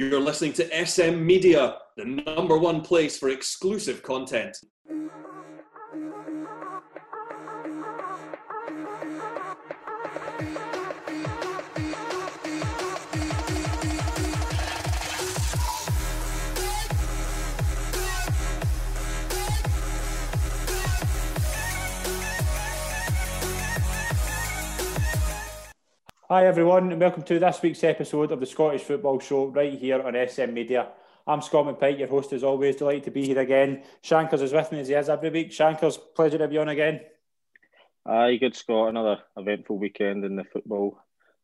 You're listening to SM Media, the number one place for exclusive content. Hi everyone, and welcome to this week's episode of the Scottish Football Show right here on SM Media. I'm Scott McPike, your host as always. Delighted to be here again. Shankers is with me as he is every week. Shankers, pleasure to be on again. Aye, good Scott. Another eventful weekend in the football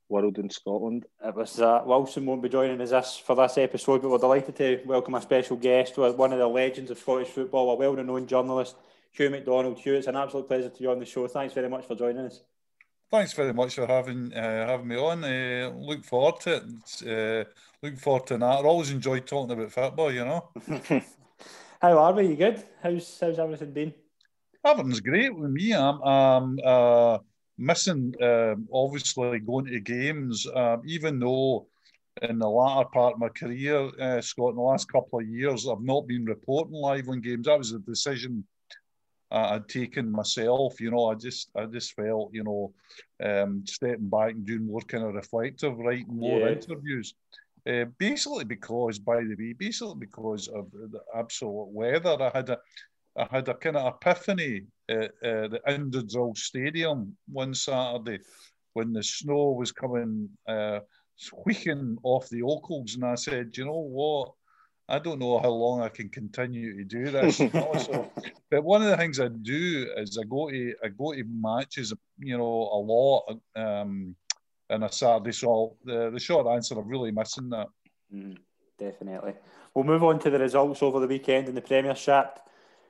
world in Scotland. It was uh, Wilson won't be joining us this for this episode, but we're delighted to welcome a special guest, one of the legends of Scottish football, a well-known journalist, Hugh MacDonald. Hugh, it's an absolute pleasure to be on the show. Thanks very much for joining us. Thanks very much for having uh, having me on. Uh, look forward to it. Uh, looking forward to that. I always enjoy talking about football. You know. How are we? You good? How's how's everything been? Everything's great with me. I'm, I'm uh, missing um, obviously going to games, um, even though in the latter part of my career, uh, Scott, in the last couple of years, I've not been reporting live on games. That was a decision I'd taken myself. You know, I just I just felt you know um, stepping back and doing more kind of reflective, writing more yeah. interviews. Uh, basically, because by the way, basically because of the absolute weather, I had a I had a kind of epiphany at uh, the Indodrill Stadium one Saturday when the snow was coming uh, squeaking off the Ochils, and I said, you know what? I don't know how long I can continue to do this. so, but one of the things I do is I go to I go to matches, you know, a lot, um, in a Saturday. So the the short answer, I'm really missing that. Mm, definitely. We'll move on to the results over the weekend in the Premiership.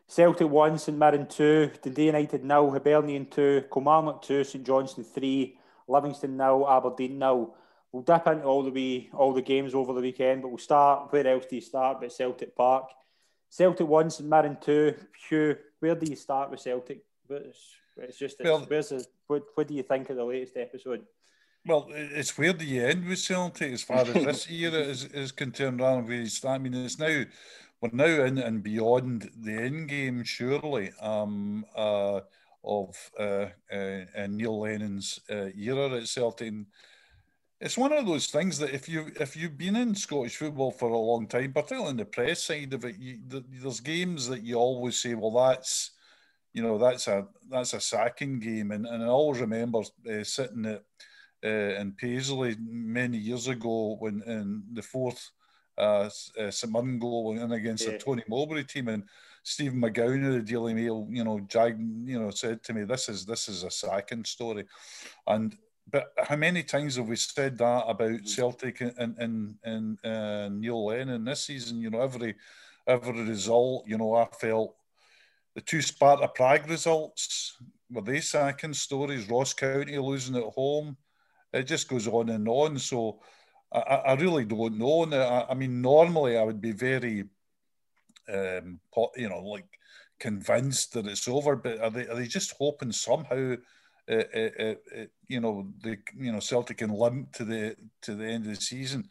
Celtic one, St Mirren two, Dundee United nil, Hibernian two, Kilmarnock two, St Johnstone three, Livingston nil, Aberdeen nil. We'll dip into all the wee, all the games over the weekend, but we'll start. Where else do you start? But Celtic Park, Celtic one, St Mirren two. Hugh, where do you start with Celtic? It's, it's just it's, well, where's the, what, what do you think of the latest episode? Well, it's where do you end with Celtic as far as this era is, is concerned, rather than where you start. I mean, it's now we're now in and beyond the end game, surely, um, uh, of uh, uh, Neil Lennon's uh, era at Celtic. And it's one of those things that if you if you've been in Scottish football for a long time, particularly in the press side of it, you, there's games that you always say, well, that's you know that's a that's a sacking game, and, and I always remember uh, sitting at uh, in Paisley many years ago when in the fourth uh, uh, St Mirren goal and against yeah. the Tony Mowbray team and. Stephen McGowan of the Daily Mail, you know, jag, you know, said to me, "This is this is a sacking story," and but how many times have we said that about mm-hmm. Celtic and and and uh, Neil Lennon this season? You know, every every result, you know, I felt the two Sparta Prague results were they second stories. Ross County losing at home, it just goes on and on. So I, I really don't know. I, I mean, normally I would be very, um, you know, like convinced that it's over. But are they are they just hoping somehow? Uh, uh, you know the you know Celtic can limp to the to the end of the season.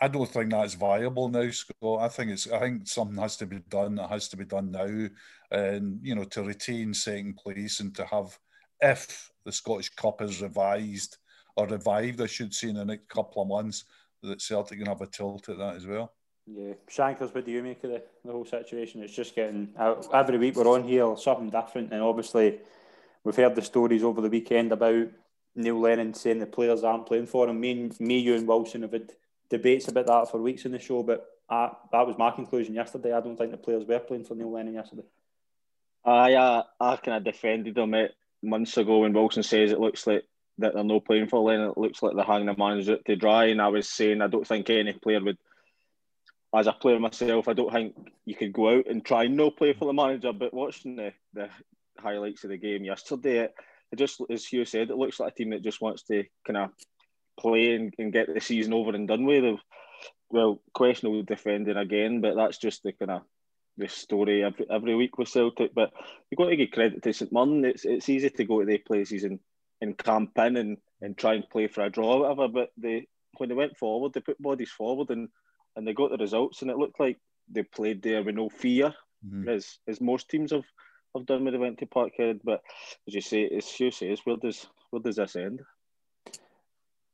I don't think that's viable now, Scott. I think it's I think something has to be done. It has to be done now, and you know to retain second place and to have if the Scottish Cup is revised or revived, I should say, in the next couple of months, that Celtic can have a tilt at that as well. Yeah, Shankers, what do you make of the, the whole situation? It's just getting every week we're on here something different, and obviously We've heard the stories over the weekend about Neil Lennon saying the players aren't playing for him. Me, and, me, you, and Wilson have had debates about that for weeks in the show, but I, that was my conclusion yesterday. I don't think the players were playing for Neil Lennon yesterday. I, uh, I kind of defended him it months ago when Wilson says it looks like that they're not playing for Lennon. It looks like they're hanging the manager to dry. And I was saying I don't think any player would, as a player myself, I don't think you could go out and try and no play for the manager. But watching the, the highlights of the game yesterday. It, it just, as Hugh said, it looks like a team that just wants to kind of play and, and get the season over and done with. well, questionable defending again, but that's just the kind of the story every, every week with Celtic. But you've got to give credit to St Mirren. It's it's easy to go to their places and, and camp in and, and try and play for a draw or whatever. But they when they went forward, they put bodies forward and and they got the results, and it looked like they played there with no fear, mm-hmm. as as most teams have, have done with they went to Parkhead. But as you say, as Hugh says, where does where does this end?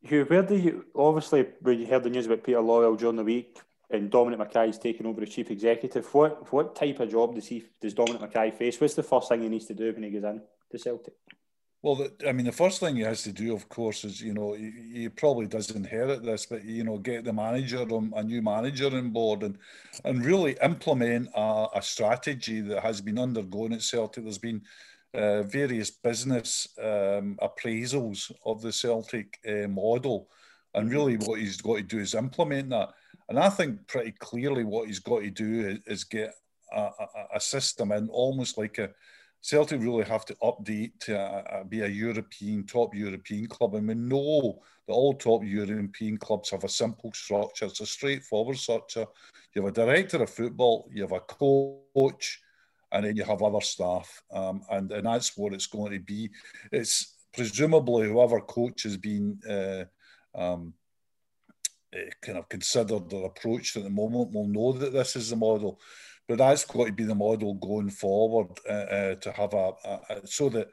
Hugh, where do you obviously when you heard the news about Peter Lawwell during the week and Dominic McKay's taking over as chief executive, what what type of job does he does Dominic McKay face? What's the first thing he needs to do when he goes in to Celtic? Well, the, I mean, the first thing he has to do, of course, is you know he, he, probably does inherit this, but you know get the manager, a new manager on board, and and really implement a, a strategy that has been undergoing at Celtic. There's been uh, various business um, appraisals of the Celtic uh, model, and really what he's got to do is implement that. And I think pretty clearly what he's got to do is, is get a, a, a system in almost like a Celtic really have to update to uh, be a European, top European club. And we know that all top European clubs have a simple structure. It's a straightforward structure. You have a director of football, you have a coach, and then you have other staff. Um, and, and that's what it's going to be. It's presumably whoever coach has been uh, um, uh, kind of considered or approached at the moment will know that this is the model but that's got to be the model going forward uh, uh, to have a, a, a, so that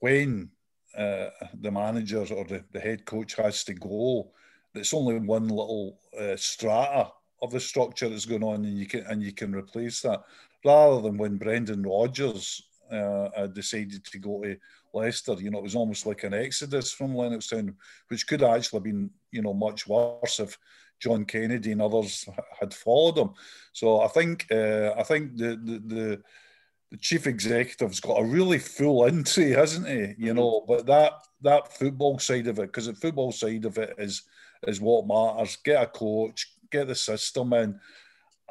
when uh, the manager or the, the head coach has to go, it's only one little uh, strata of the structure that's going on, and you can and you can replace that rather than when Brendan Rodgers uh, decided to go to Leicester. You know, it was almost like an exodus from Lennoxtown, which could actually have actually been you know much worse if John Kennedy and others had followed him. So I think uh, I think the, the, the the chief executive's got a really full entry, hasn't he? You mm-hmm. know, but that that football side of it, because the football side of it is is what matters. Get a coach, get the system in,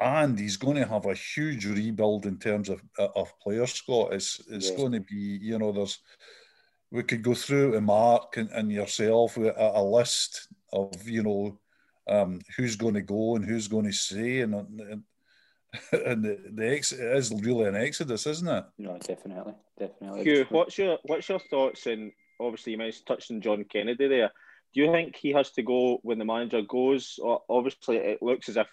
and he's going to have a huge rebuild in terms of of player Scott. It's it's going to be, you know, there's we could go through to Mark and, and yourself with a, a list of, you know, um, who's going to go and who's going to stay, and and, and the, the ex it is really an exodus, isn't it? No, definitely, definitely. Hugh, what's your what's your thoughts? And obviously, you mentioned touching John Kennedy there. Do you think he has to go when the manager goes? Or obviously, it looks as if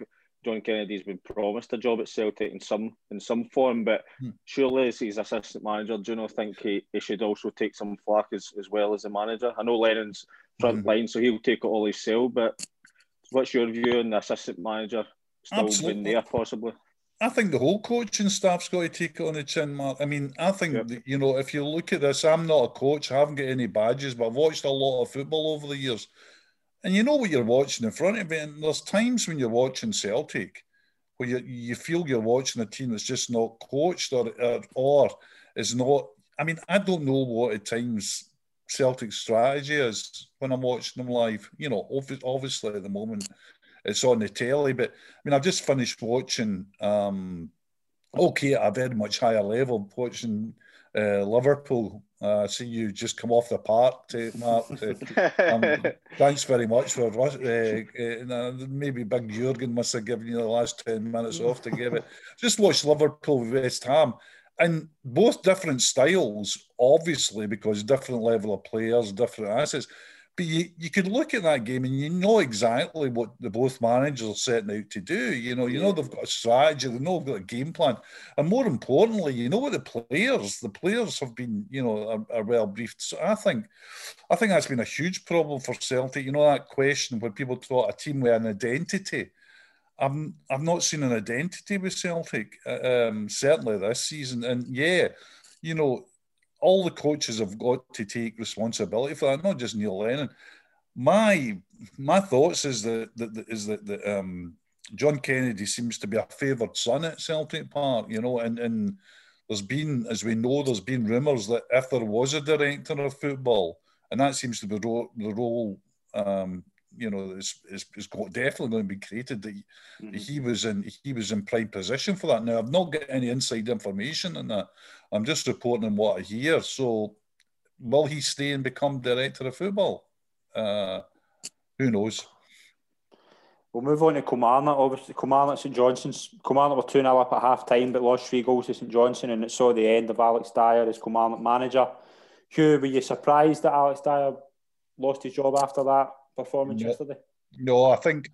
John Kennedy's been promised a job at Celtic in some in some form, but hmm. surely as he's assistant manager, do you not think he, he should also take some flack as, as well as the manager? I know Lennon's front mm-hmm. line, so he'll take it all himself, but What's your view on the assistant manager still Absolutely. being there, possibly? I think the whole coaching staff's got to take it on the chin, Mark. I mean, I think yep. that, you know if you look at this, I'm not a coach. I haven't got any badges, but I've watched a lot of football over the years, and you know what you're watching in front of you. And there's times when you're watching Celtic where you, you feel you're watching a team that's just not coached or, or or is not. I mean, I don't know what at times Celtic strategy is when I'm watching them live. You know, obviously at the moment it's on the telly, but I mean, I've just finished watching. Um, okay, at a very much higher level, watching uh, Liverpool. Uh, I see you just come off the park, to, Mark. To, um, thanks very much for uh, uh, maybe Big Jurgen must have given you the last ten minutes off to give it. Just watch Liverpool West Ham and both different styles, obviously, because different level of players, different assets. But you, you could look at that game and you know exactly what the both managers are setting out to do. You know, you know they've got a strategy, they know they've got a game plan, and more importantly, you know what the players, the players have been, you know, are, are well briefed. So I think, I think that's been a huge problem for Celtic. You know that question when people talk a team with an identity I've I've not seen an identity with Celtic uh, um, certainly this season, and yeah, you know, all the coaches have got to take responsibility for that, not just Neil Lennon. My my thoughts is that, that is that, that um, John Kennedy seems to be a favoured son at Celtic Park, you know, and and there's been, as we know, there's been rumours that if there was a director of football, and that seems to be the role um, you know, is, is, is definitely going to be created that he, mm-hmm. he, was in he was in prime position for that. Now I've not got any inside information on that. I'm just reporting on what I hear. So will he stay and become director of football? Uh, who knows? We'll move on to Kilmarnock. Obviously, Kilmarnock St Johnstone's. Kilmarnock were 2 0 up at half time, but lost three goals to St Johnstone, and it saw the end of Alex Dyer as Kilmarnock manager. Hugh, were you surprised that Alex Dyer lost his job after that? Performance no, yesterday? No, I think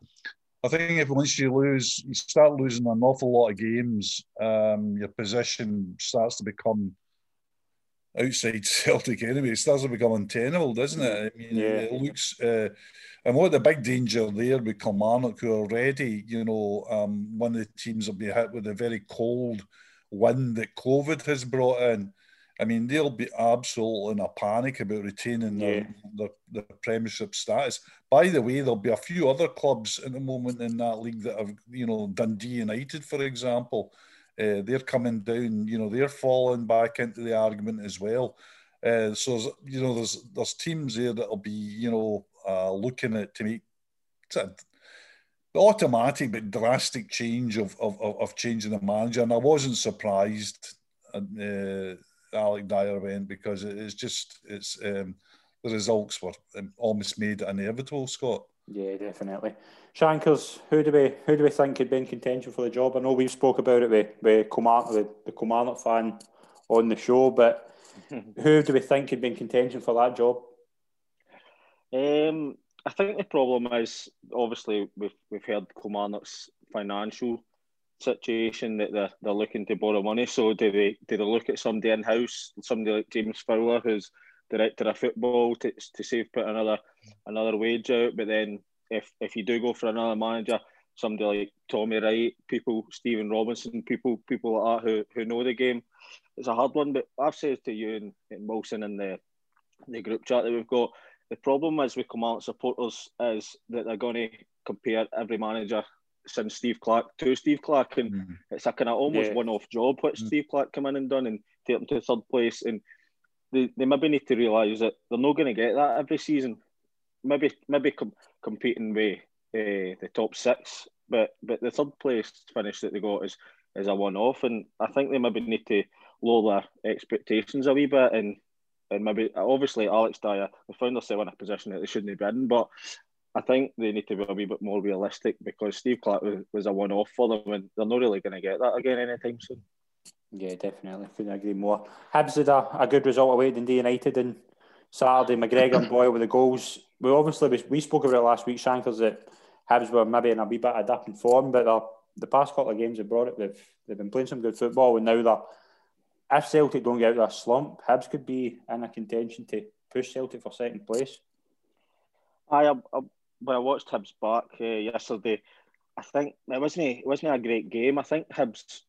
I think if once you lose, you start losing an awful lot of games, um, your position starts to become outside Celtic anyway. It starts to become untenable, doesn't it? I mean, yeah. it looks. Uh, and what the big danger there with Kilmarnock, who already, you know, um, one of the teams will be hit with a very cold wind that COVID has brought in. I mean, they'll be absolutely in a panic about retaining yeah. their, their, their, Premiership status. By the way, there'll be a few other clubs at the moment in that league that have, you know, Dundee United, for example, uh, they're coming down. You know, they're falling back into the argument as well. Uh, so, you know, there's there's teams there that'll be, you know, uh, looking at to make the automatic but drastic change of, of, of changing the manager. And I wasn't surprised. Uh, Alec Dyer went because it's just it's um, the results were um, almost made inevitable. Scott. Yeah, definitely. Shankers, who do we who do we think had been in contention for the job? I know we've spoke about it with with Kilmarnock, the, the Kilmarnock fan on the show, but who do we think had been in contention for that job? Um, I think the problem is obviously we've we've heard Kilmarnock's financial situation that they're, they're looking to borrow money. So do they do they look at somebody in house, somebody like James Fowler, who's director of football, to, to save put another another wage out? But then if if you do go for another manager, somebody like Tommy Wright, people Stephen Robinson, people people like that who, who know the game, it's a hard one. But I've said to you and, and Wilson in the the group chat that we've got, the problem is with Command supporters is that they're going to compare every manager since Steve Clarke to Steve Clarke, and mm. it's a kind of almost yeah. one-off job which mm. Steve Clarke come in and done and take them to third place. And they, they maybe need to realise that they're not going to get that every season. Maybe maybe com- competing with uh, the top six, but but the third place finish that they got is is a one-off, and I think they maybe need to lower their expectations a wee bit and. And maybe obviously Alex Dyer, they found themselves in a position that they shouldn't have been, but I think they need to be a wee bit more realistic because Steve Clarke was, was a one off for them and they're not really going to get that again anytime soon. Yeah, definitely. Couldn't agree more. Hibs had a, a good result away at Dundee United and Saturday. McGregor and Boyle with the goals. We obviously we, we spoke about it last week, Shankers, that Hibs were maybe in a wee bit of dip in form, but the past couple of games have brought it. They've they've been playing some good football, and now they're if Celtic don't get out of a slump, Hibs could be in a contention to push Celtic for second place. I, I when I watched Hibs back uh, yesterday, I think it wasn't it wasn't a great game. I think Hibs,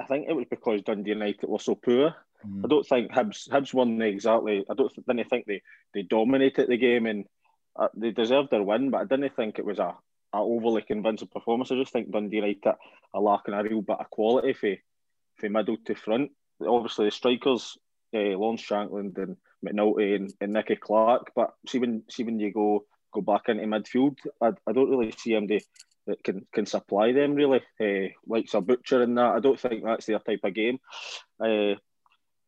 I think it was because Dundee United were so poor. Mm. I don't think Hibs Hibs won exactly. I don't didn't think they they dominated the game and uh, they deserved their win, but I didn't think it was a, a overly convincing performance. I just think Dundee United are lacking a real bit of quality for for middle to front. Obviously, the strikers, uh, Lawrence Shankland and McNulty and, and Nicky Clark, but see when see when you go go back into midfield. I, I don't really see him that can can supply them really. Uh, like a butcher and that. I don't think that's their type of game. Uh,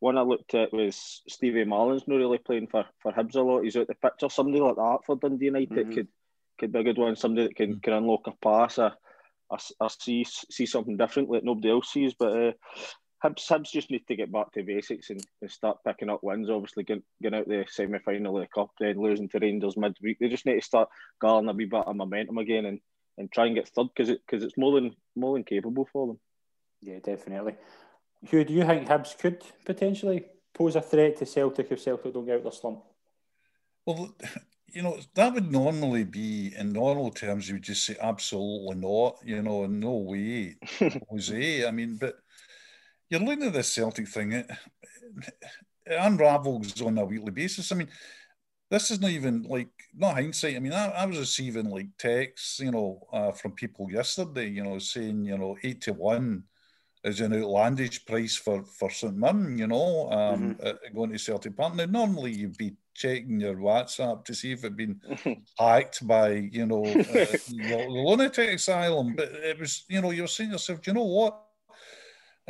one I looked at was Stevie Mallan's not really playing for, for Hibs a lot. He's out the picture. somebody like that for Dundee United mm-hmm. could could be a good one. Somebody that can, mm-hmm. can unlock a pass. I, I, I, see see something different that nobody else sees. But uh, Hibs, Hibs just need to get back to basics and, and start picking up wins. Obviously, getting, getting out the semi final of the Cup, then losing to Rangers midweek. They just need to start garnering a wee bit of momentum again and, and try and get third because it, cause it's more than, more than capable for them. Yeah, definitely. Hugh, do you think Hibs could potentially pose a threat to Celtic if Celtic don't get out of the slump? Well, you know, that would normally be in normal terms, you would just say absolutely not, you know, no way, Jose. I mean, but you're looking at this Celtic thing, it, it unravels on a weekly basis. I mean, this is not even like not hindsight. I mean, I, I was receiving like texts, you know, uh, from people yesterday, you know, saying, you know, eight to one is an outlandish price for for St Mirren, you know, um, mm-hmm. uh, going to Celtic Park. Now, normally you'd be checking your WhatsApp to see if it'd been hacked by, you know, uh, the lunatic asylum, but it was, you know, you're saying yourself, do you know what?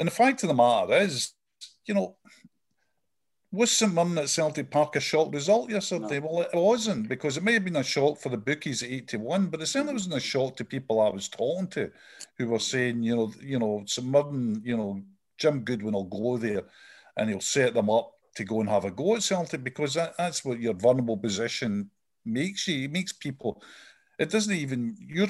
And the fact of the matter is, you know, was St Mirren at Celtic Park a shock result yesterday? No. Well, it wasn't because it may have been a shock for the bookies at eight to one, but it certainly wasn't a shock to people I was talking to, who were saying, you know, you know, St Mirren, you know, Jim Goodwin will go there, and he'll set them up to go and have a go at Celtic because that, that's what your vulnerable position makes you. It makes people. It doesn't even you're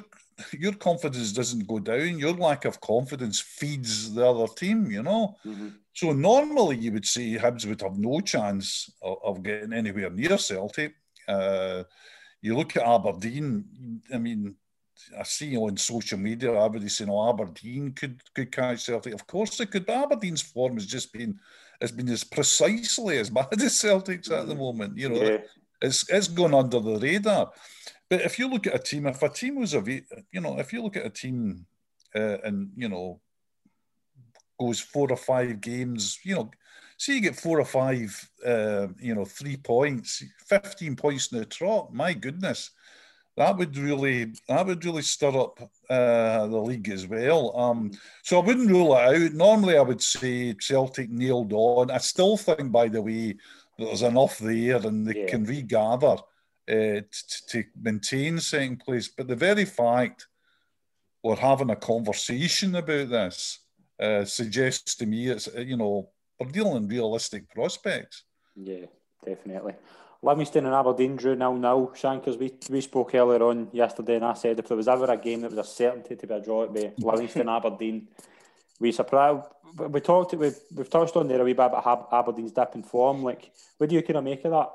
your confidence doesn't go down. Your lack of confidence feeds the other team, you know. Mm-hmm. So normally you would say Hibs would have no chance of, of getting anywhere near Celtic. Uh, you look at Aberdeen. I mean, I see on social media everybody saying, "Oh, Aberdeen could could catch Celtic." Of course they could, but Aberdeen's form has just been has been as precisely as bad as Celtic's at the mm-hmm. moment. You know, yeah. it's it's gone under the radar. But if you look at a team, if a team was a, you know, if you look at a team uh, and you know goes four or five games, you know, see you get four or five, uh, you know, three points, fifteen points in the trot. My goodness, that would really that would really stir up uh, the league as well. Um, so I wouldn't rule it out. Normally, I would say Celtic nailed on. I still think, by the way, that there's enough there and they yeah. can regather uh, to, to maintain second place. But the very fact we're having a conversation about this uh, suggests to me it's you know we're dealing in realistic prospects. Yeah, definitely. Livingston and Aberdeen drew now now. Shankers, we, we spoke earlier on yesterday, and I said if there was ever a game that was a certainty to be a draw, it'd be Livingston Aberdeen. We surprised. We talked. We've, we've touched on there a wee bit about Aberdeen's dip in form. Like, what do you kind of make of that?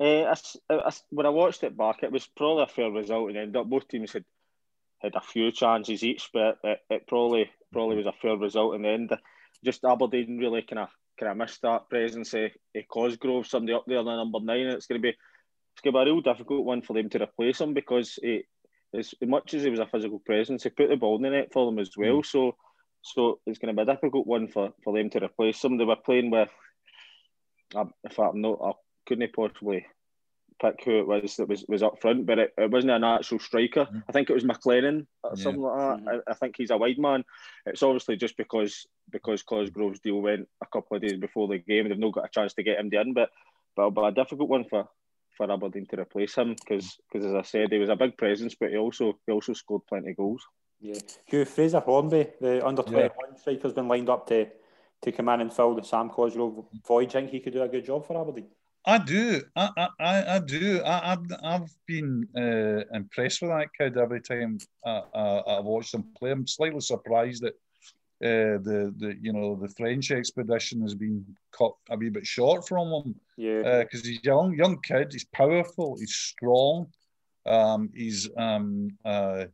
Uh, I, I, when I watched it back, it was probably a fair result in the end up. Both teams had had a few chances each, but it, it probably probably was a fair result in the end. Just Aberdeen really kind of kind of missed that presence of, of Cosgrove, somebody up there on the number nine. It's going to be it's going to be a real difficult one for them to replace him because he, as much as he was a physical presence, he put the ball in the net for them as well. Mm. So so it's going to be a difficult one for, for them to replace. They were playing with, if I'm not, I couldn't he possibly pick who it was that was, was up front, but it, it wasn't an actual striker. Mm-hmm. I think it was McLennan or yeah. something like that. Mm-hmm. I, I, think he's a wide man. It's obviously just because because Cosgrove's deal went a couple of days before the game, they've not got a chance to get him in. But but, but a difficult one for for Aberdeen to replace him because because as I said, he was a big presence, but he also he also scored plenty of goals. Yeah, Hugh Fraser Hornby, the under twenty one yeah. striker's been lined up to to come in and fill the Sam Cosgrove void. Do you think he could do a good job for Aberdeen? I do. I I, I do. I, I've, I've been uh, impressed with that kid every time I, I, I watched him play. I'm slightly surprised that uh, the the you know the French expedition has been cut a wee bit short from him. Yeah. Because uh, he's young, young kid. He's powerful. He's strong. Um, he's um, uh,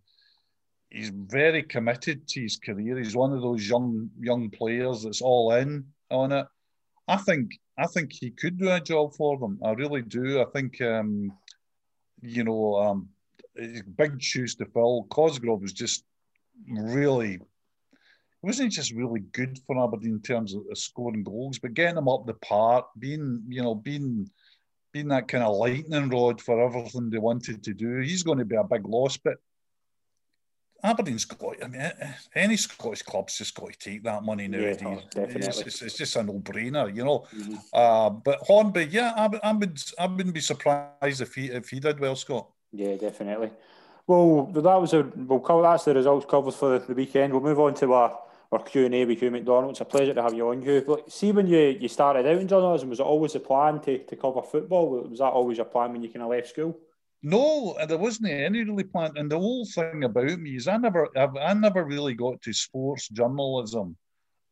he's very committed to his career. He's one of those young young players that's all in on it. I think I think he could do a job for them. I really do. I think um, you know, um, big shoes to fill. Cosgrove was just really wasn't just really good for Aberdeen in terms of scoring goals, but getting them up the park, being you know being being that kind of lightning rod for everything they wanted to do. He's going to be a big loss, but Aberdeen's got. I mean, any Scottish club's just got to take that money nowadays. Yeah, definitely. It's, it's, it's, just a no-brainer, you know. Mm-hmm. Uh, but Hornby, yeah, I, I would, I wouldn't be surprised if he if he did well, Scott. Yeah, definitely. Well, that was a we'll cover that's the results covered for the weekend. We'll move on to our, our Q and A with Hugh MacDonald. It's a pleasure to have you on, Hugh. But see, when you, you started out in journalism, was it always the plan to, to cover football? Was that always your plan when you kind of left school? No, there wasn't any really planned. And the whole thing about me is I never, I never really got to sports journalism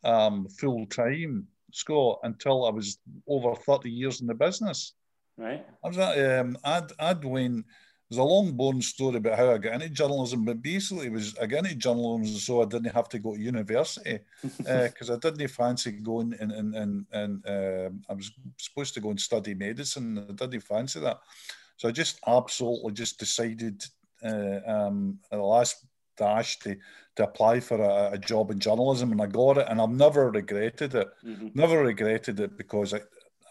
um, full time, Scott, until I was over thirty years in the business. Right. I was at, um, I'd, I'd went. There's a long bone story about how I got into journalism, but basically it was I got into journalism so I didn't have to go to university because uh, I didn't fancy going and and and, and uh, I was supposed to go and study medicine. I didn't fancy that. So I just absolutely just decided uh, um, at the last dash to, to apply for a, a, job in journalism, and I got it, and I've never regretted it. Mm-hmm. Never regretted it because I,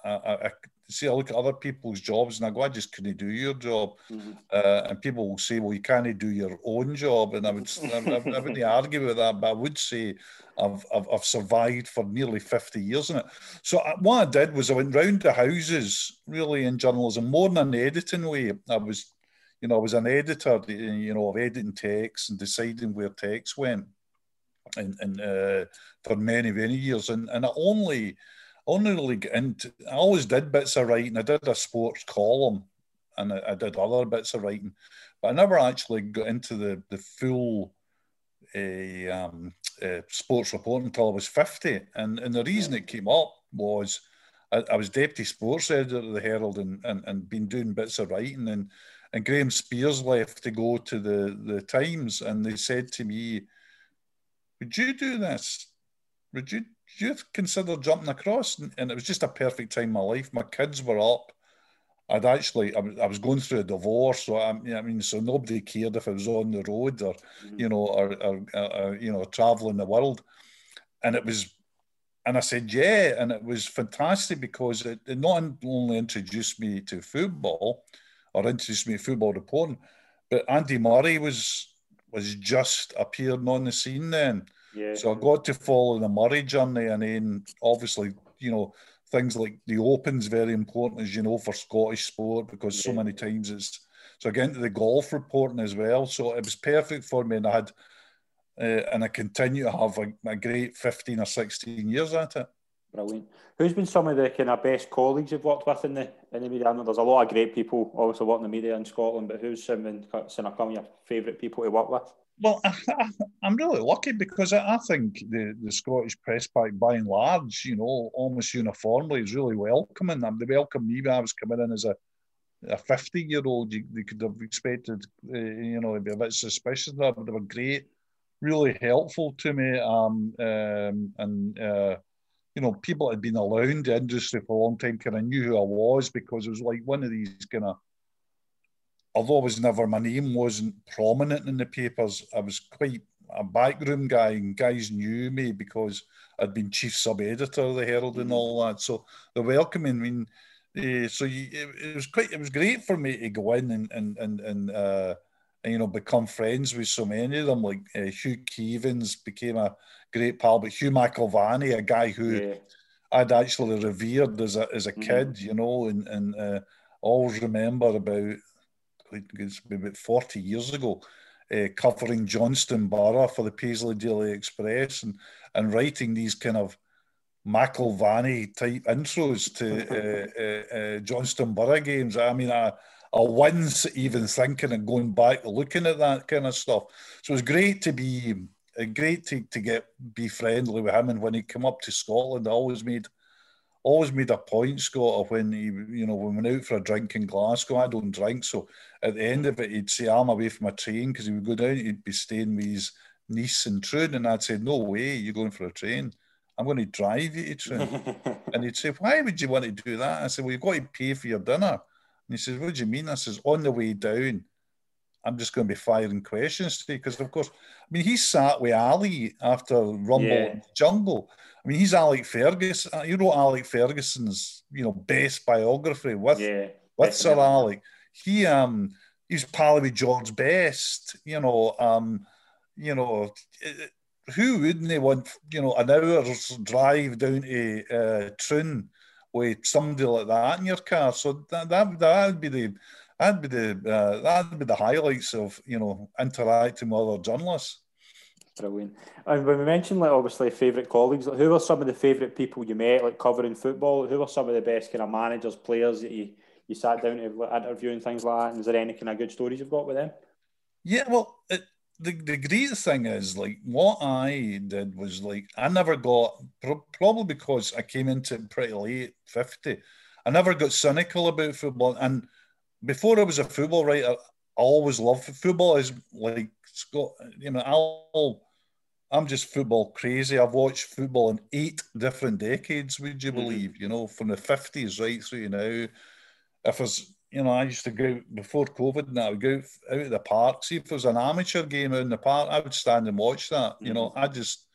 I, I, see, I look at other people's jobs and I go, I just couldn't do your job. Mm-hmm. Uh, and people will say, well, you can't do your own job. And I would, I, I, wouldn't argue with that, but I would say I've, I've, I've, survived for nearly 50 years in it. So I, uh, what I did was I went round the houses, really, in journalism, more than an editing way. I was, you know, I was an editor, you know, of editing text and deciding where text went. And, and uh, for many, many years. And, and I only, only really get into, I always did bits of writing. I did a sports column and I, I, did other bits of writing, but I never actually got into the the full uh, um, uh, sports report until I was fifty. And and the reason it came up was I, I was deputy sports editor of the Herald and, and and been doing bits of writing and. And Graham Spiers left to go to the, the Times, and they said to me, Would you do this? Would you you consider jumping across? And it was just a perfect time in my life. My kids were up. I'd actually, I was going through a divorce, so I, I mean, so nobody cared if I was on the road or, mm-hmm. you know, or, or, or, you know, traveling the world. And it was, and I said, yeah. And it was fantastic because it, it not only introduced me to football or introduced me to football reporting, but Andy Murray was was just appearing on the scene then. Yeah. So I got to follow the Murray journey, and then obviously, you know, things like the Open's very important, as you know, for Scottish sport because yeah. so many times it's. So I get into the golf reporting as well. So it was perfect for me, and I had, uh, and I continue to have a, a great fifteen or sixteen years at it. Brilliant. Who's been some of the kind of best colleagues you've worked with in the in the media? I know there's a lot of great people obviously working in the media in Scotland, but who's some, some of your favourite people to work with? Well, I, am really lucky because I, I, think the, the Scottish press pack, by and large, you know, almost uniformly is really welcoming. Um, they welcomed me when I was coming in as a a 50 year old. You, could have expected, uh, you know, be a bit suspicious of that, but they were great, really helpful to me. Um, um, and, uh, you know, people had been around the industry for a long time kind of knew who I was because it was like one of these kind of although I was never, my name wasn't prominent in the papers, I was quite a backroom guy, and guys knew me because I'd been chief sub editor of the Herald and all that. So the welcoming, I mean, uh, so you, it, it, was quite, it was great for me to go in and and and and, uh, and you know become friends with so many of them. Like uh, Hugh Keevins became a great pal, but Hugh McIlvanney, a guy who yeah. I'd actually revered as a as a mm-hmm. kid, you know, and and uh, always remember about about 40 years ago, uh, covering Johnstone Burgh for the Paisley Daily Express and, and writing these kind of McIlvanney type intros to uh, uh, Johnstone Burgh games. I mean, I, I once even thinking and going back looking at that kind of stuff. So it was great to be great to, to get be friendly with him. And when he came up to Scotland, I always made always made a point, Scott, of when he, you know, when we went out for a drink in Glasgow, I don't drink. So at the end of it, he'd say, I'm away from my train because he would go down, he'd be staying with his niece and Troon. And I'd say, No way, you're going for a train. I'm going to drive you to Troon. and he'd say, Why would you want to do that? I said, Well, you've got to pay for your dinner. And he says, What do you mean? I says, On the way down, I'm just going to be firing questions today. Because, of course, I mean, he sat with Ali after Rumble yeah. Jungle. I mean, he's Alec Ferguson. Uh, he wrote Alec Ferguson's, you know, best biography with yeah, with Sir Alec. He um he's pal with George Best. You know, um, you know, who wouldn't they want you know an hour's drive down to uh, Troon with somebody like that in your car? So that that that would be the that'd be the uh, that'd be the highlights of you know interacting with other journalists. Brilliant. And when we mentioned, like, obviously, favourite colleagues, like, who were some of the favourite people you met, like, covering football? Who were some of the best kind of managers, players that you, you sat down to interview and things like that? And is there any kind of good stories you've got with them? Yeah, well, it, the, the great thing is, like, what I did was, like, I never got, probably because I came into it pretty late, 50, I never got cynical about football. And before I was a football writer, I always loved football. Is like Scott, you know, I'll I'm just football crazy. I've watched football in eight different decades, would you mm-hmm. believe? Mm-hmm. You know, from the 50s right through now. If was, you know, I used to go before COVID and I would go out, of the park. See if there was an amateur game out in the park, I would stand and watch that. Mm-hmm. You know, mm-hmm. I just,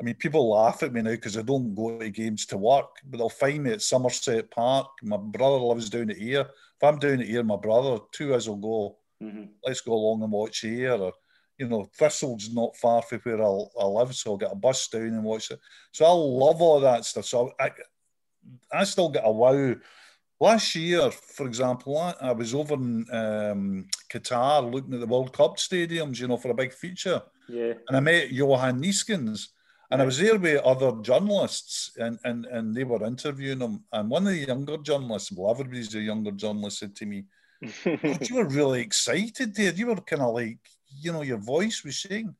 I mean, people laugh at me now because I don't go to games to work, but they'll find me at Somerset Park. My brother lives down at here. If I'm down at here, my brother, two of us will go, mm-hmm. let's go along and watch here. Or, you know, Thistle's not far from where I'll, I live, so I'll get a bus down and watch it. So I love all that stuff. So I, I still get a wow. Last year, for example, I, I was over in um, Qatar looking at the World Cup stadiums, you know, for a big feature. Yeah. And I met Johan Neeskens. And I was there with other journalists, and, and, and they were interviewing him. And one of the younger journalists, well, everybody's a younger journalist, said to me, you were really excited there. You were kind of like, you know, your voice was saying.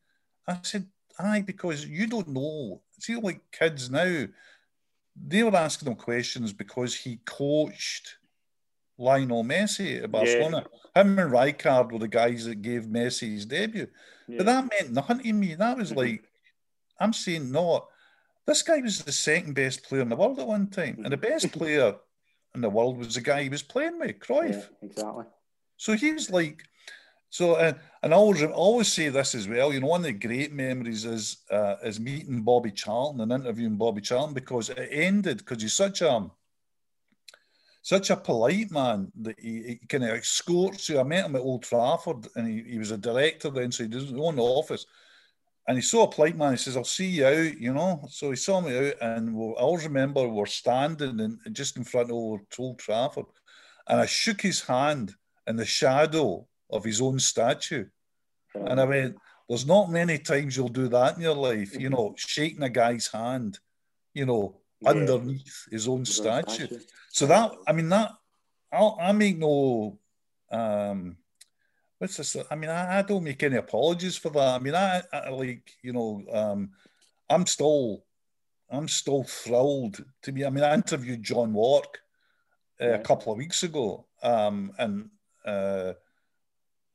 I said, aye, because you don't know. See, like kids now, they were asking him questions because he coached Lionel Messi at Barcelona. Yeah. Him and Rijkaard were the guys that gave Messi his debut. Yeah. But that meant nothing to me. That was mm-hmm. like, I'm saying, no, this guy was the second best player in the world at one time. And the best mm-hmm. player in the world was the guy he was playing with, Cruyff. Yeah, exactly. So he was like, so uh, and I always always say this as well. You know, one of the great memories is uh, is meeting Bobby Charlton and interviewing Bobby Charlton because it ended because he's such a such a polite man that he, he kind of escorts you. I met him at Old Trafford and he, he was a director then, so he does his own the office. And he's so a polite man. He says, "I'll see you out," you know. So he saw me out, and we I always remember we're standing in, just in front of Old Trafford, and I shook his hand in the shadow of his own statue. And I went, there's not many times you'll do that in your life, you know, shaking a guy's hand, you know, yeah. underneath his own his statue. statue. So that, I mean, that, I'll, I make no, um, what's this? I mean, I, I don't make any apologies for that. I mean, I, I like, you know, um, I'm still, I'm still thrilled to be. I mean, I interviewed John Wark uh, a couple of weeks ago, um, and uh,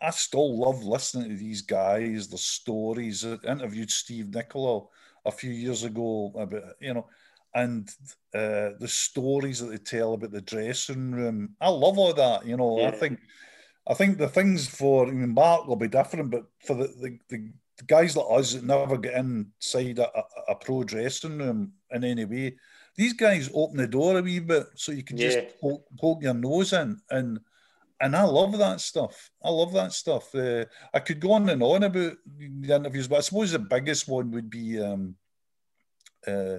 I still love listening to these guys, the stories. I interviewed Steve Nicolo a few years ago about, you know, and uh, the stories that they tell about the dressing room. I love all that, you know. Yeah. I think I think the things for I mean, Mark will be different, but for the, the, the, the guys like us that never get inside a, a, a, pro dressing room in any way, these guys open the door a wee bit so you can yeah. just poke, poke your nose in and and I love that stuff. I love that stuff. Uh, I could go on and on about the interviews, but I suppose the biggest one would be um, uh,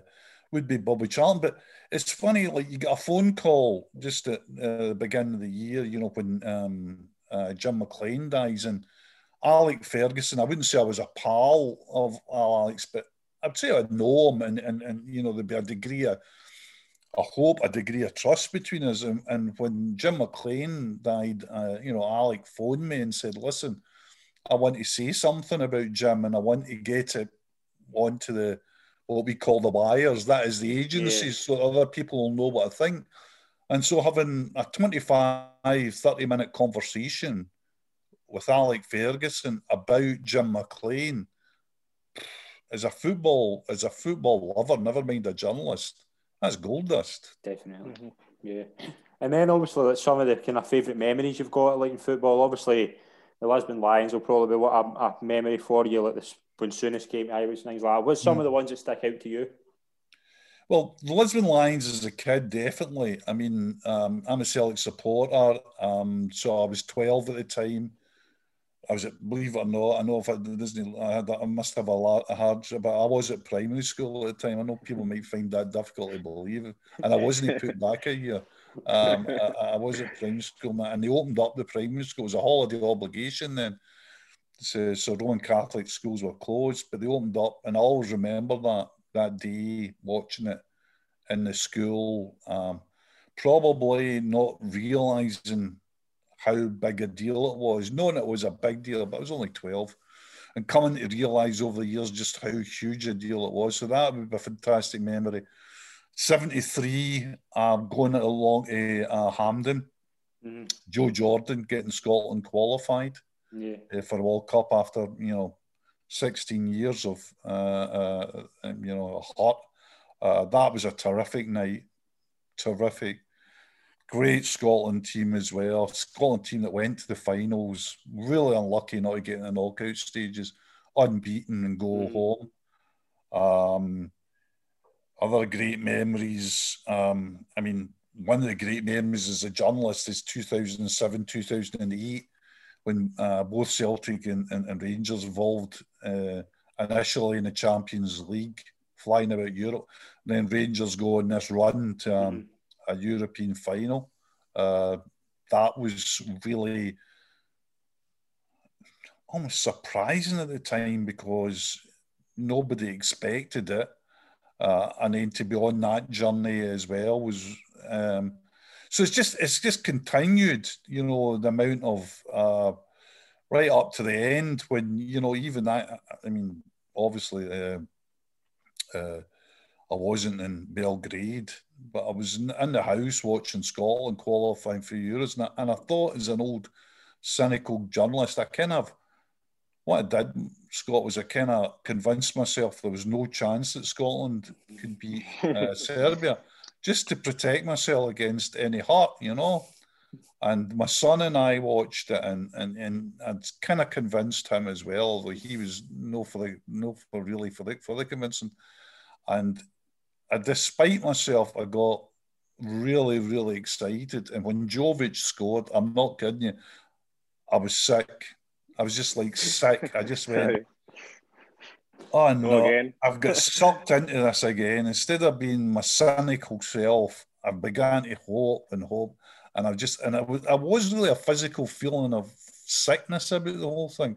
would be Bobby Charlton. But it's funny, like you get a phone call just at uh, the beginning of the year, you know, when um, uh, Jim McLean dies, and Alec Ferguson. I wouldn't say I was a pal of Alex, but I'd say I'd know him, and and and you know there'd be a degree of I hope a degree of trust between us. And, and when Jim McLean died, uh, you know, Alec phoned me and said, "Listen, I want to say something about Jim, and I want to get it onto the what we call the wires. That is the agency, yeah. so other people will know what I think." And so having a 25, 30 minute conversation with Alec Ferguson about Jim McLean as a football as a football lover, never mind a journalist that's gold dust. Definitely. Mm-hmm. Yeah. And then obviously like some of the kind of favourite memories you've got like in football. Obviously the Lisbon Lions will probably be what a, a memory for you, like this when Souness came to Irish things like that. What's some mm. of the ones that stick out to you? Well, the Lisbon Lions as a kid, definitely. I mean, um, I'm a Celtic supporter, um, so I was 12 at the time. I was at, believe it or not, I know if I Disney, I, had, I must have a lot of hardship, but I was at primary school at the time. I know people might find that difficult to believe, and I wasn't put back a year. Um, I, I, was at primary school, and they opened up the primary school. It was a holiday obligation then. So, so Roman Catholic schools were closed, but they opened up, and I always remember that that day watching it in the school. Um, probably not realizing how big a deal it was, knowing it was a big deal, but it was only 12. And coming to realise over the years just how huge a deal it was. So that would be a fantastic memory. 73, um, going along to uh, Hampden. Mm-hmm. Joe Jordan getting Scotland qualified yeah. uh, for World Cup after, you know, 16 years of, uh, uh, you know, a hot. Uh, that was a terrific night. Terrific great Scotland team as well. Scotland team that went to the finals, really unlucky not to get in the knockout stages, unbeaten and go mm. home. Um, other great memories. Um, I mean, one of the great memories as a journalist is 2007, 2008, when uh, both Celtic and, and, and Rangers involved uh, initially in the Champions League, flying about Europe. Then Rangers go on this run to um, mm a European final. Uh, that was really almost surprising at the time because nobody expected it. Uh, and then to be on that journey as well was um, so it's just it's just continued, you know, the amount of uh, right up to the end when you know even that. I mean, obviously, uh, uh, I wasn't in Belgrade, but I was in, in, the house watching Scotland qualifying for Euros, and I, and I thought, as an old cynical journalist, I kind of what I did, Scott, was I kind of convinced myself there was no chance that Scotland could beat uh, Serbia, just to protect myself against any hurt, you know. And my son and I watched it, and and and I'd kind of convinced him as well. Although he was no for the no for really for the for the convincing, and I, despite myself, I got really really excited. And when Jovic scored, I'm not kidding you, I was sick. I was just like sick. I just went. Oh no! I've got sucked into this again. Instead of being my cynical self, I began to hope and hope and I just and I was I was really a physical feeling of sickness about the whole thing.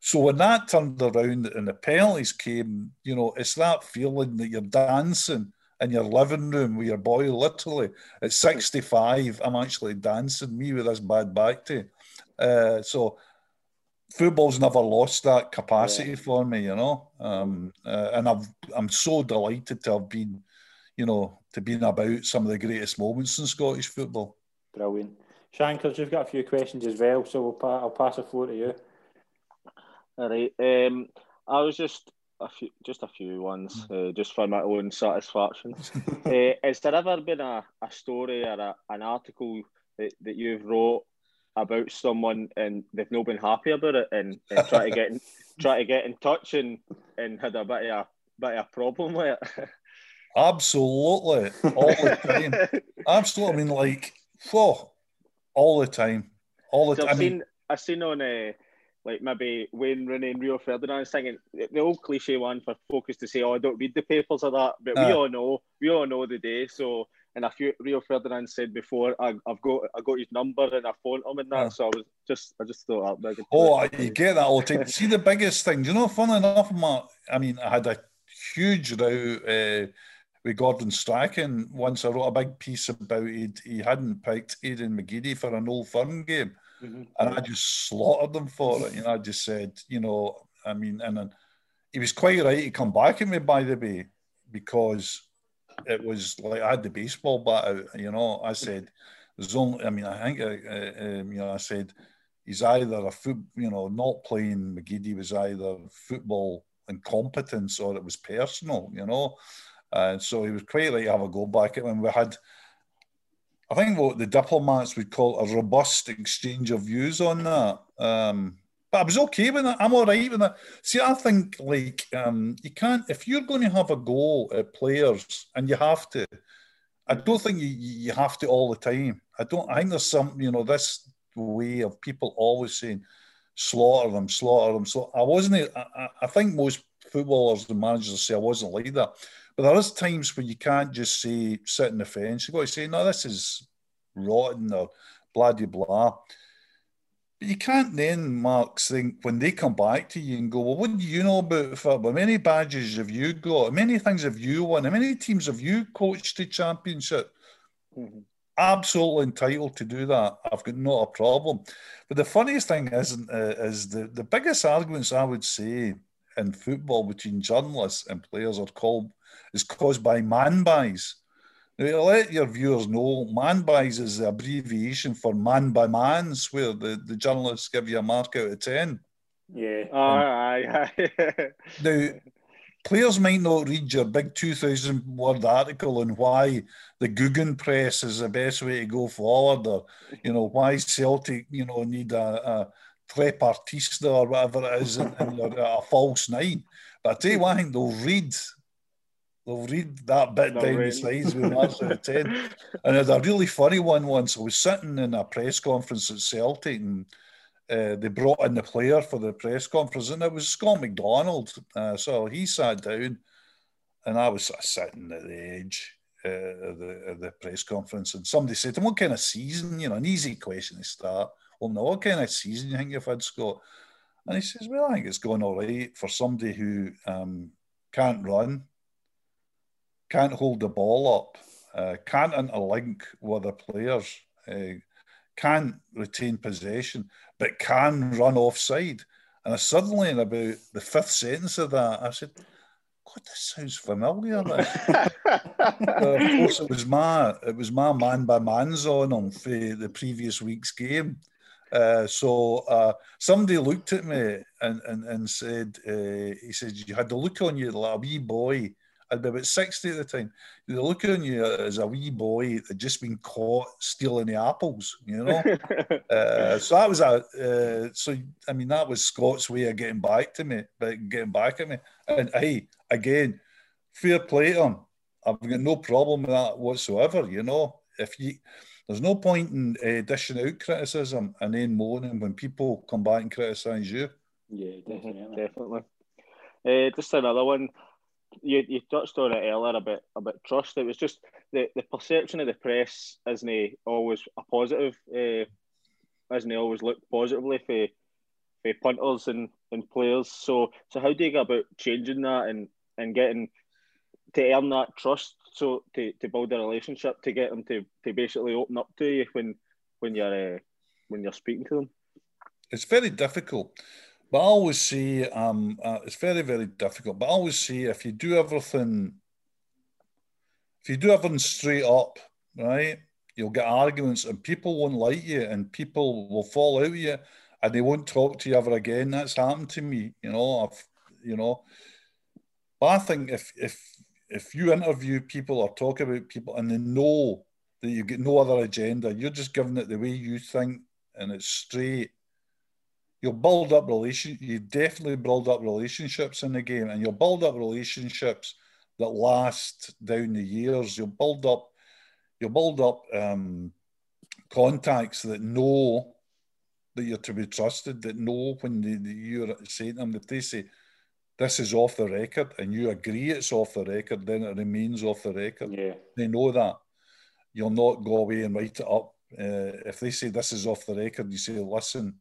So when that turned around and the penalties came, you know, it's that feeling that you're dancing in your living room with your boy. Literally, at 65, I'm actually dancing. Me with this bad back to. Uh, so football's never lost that capacity yeah. for me, you know. Um, uh, and I've I'm so delighted to have been, you know, to been about some of the greatest moments in Scottish football. Brilliant. Shankers, you've got a few questions as well, so we'll pa- I'll pass the floor to you. All right. Um, I was just a few, just a few ones, uh, just for my own satisfaction. uh, has there ever been a, a story or a, an article that, that you've wrote about someone and they've not been happy about it and, and try to get in, try to get in touch and, and had a bit of a bit of a problem with it? Absolutely, all the time. Absolutely. I mean, like Oh, all the time, all the so time. I've seen, I've seen on uh, like maybe Wayne Rooney and Rio Ferdinand thinking the old cliche one for focus to say, "Oh, I don't read the papers or that," but uh, we all know, we all know the day. So, and a few Rio Ferdinand said before, I, have got, I got his number and I phoned him and that. Uh, so I was just, I just thought that. Oh, you get that all the time. See, the biggest thing, you know, fun enough, Mark. I mean, I had a huge row. Uh, with Gordon Strachan once. I wrote a big piece about he he hadn't picked Aidan McGeady for an old firm game, mm-hmm. and I just slaughtered them for it. You know, I just said, you know, I mean, and then he was quite right to come back at me, by the way, because it was like I had the baseball bat out. You know, I said, there's only. I mean, I think, uh, uh, um, you know, I said he's either a foot, you know, not playing McGeady was either football incompetence or it was personal. You know. Uh, so he was quite like to have a go back at when we had, I think what the diplomats would call a robust exchange of views on that. Um, but I was okay with it. I'm all right with it. See, I think like um, you can't if you're going to have a goal at players, and you have to. I don't think you, you have to all the time. I don't. I think there's some you know this way of people always saying slaughter them, slaughter them. So I wasn't. I, I think most footballers and managers say I wasn't like that. But there is times when you can't just say sit in the fence. You've got to say, no, this is rotten or blah blah blah. But you can't then, Mark, think when they come back to you and go, well, what do you know about football? How many badges have you got? How many things have you won? How many teams have you coached to championship? Mm-hmm. Absolutely entitled to do that. I've got not a problem. But the funniest thing is, uh, is the, the biggest arguments I would say in football between journalists and players are called is caused by man buys. Now, let your viewers know man buys is the abbreviation for man by mans, where the, the journalists give you a mark out of 10. Yeah. Oh, um, aye, aye. now, players might not read your big 2,000 word article on why the gegenpress is the best way to go forward, or, you know, why Celtic, you know, need a, a trequartista or whatever it is, and, and a false nine. But I tell you what, I think they'll read They'll read that bit down the slides with marks out of 10. And it's a really funny one once. I was sitting in a press conference at Celtic and uh, they brought in the player for the press conference and it was Scott McDonald. Uh, so he sat down and I was sitting at the edge uh, of, the, of, the, press conference and somebody said to him, what kind of season, you know, an easy question to start. Well, no, what kind of season you think you've had, Scott? And he says, well, I think it's going all right for somebody who um, can't run, can't hold the ball up uh, can't interlink with the players, uh, can't retain possession, but can run offside. And suddenly, in about the fifth sentence of that, I said, God, this sounds familiar. of course, it was my it was my man by man's on him for the previous week's game. Uh, so uh, somebody looked at me and, and, and said, uh, he said, you had the look on you like a wee boy I'd be about 60 at the time. They look on you as a wee boy that just been caught stealing the apples, you know? uh, so that was a, uh, so, I mean, that was Scott's way of getting back to me, but getting back at me. And hey, again, fair play to him. I've got no problem with that whatsoever, you know? If you, there's no point in uh, dishing out criticism and then moaning when people come back and criticise you. Yeah, definitely. definitely. Uh, just another one you, you touched on it earlier about about trust. It was just the, the perception of the press isn't always a positive, uh, isn't always looked positively for for punters and, and players. So so how do you go about changing that and, and getting to earn that trust so to, to build a relationship to get them to, to basically open up to you when when you're uh, when you're speaking to them? It's very difficult but I always say um, uh, it's very, very difficult. But I always say if you do everything, if you do everything straight up, right, you'll get arguments and people won't like you and people will fall out of you and they won't talk to you ever again. That's happened to me, you know. I've, you know, but I think if if if you interview people or talk about people and they know that you get no other agenda, you're just giving it the way you think and it's straight you'll build up relation. You definitely build up relationships in the game, and you'll build up relationships that last down the years. You'll build up, you'll build up um, contacts that know that you're to be trusted. That know when they, you're saying them that they say this is off the record, and you agree it's off the record, then it remains off the record. Yeah, they know that. You'll not go away and write it up. Uh, if they say this is off the record, you say, listen,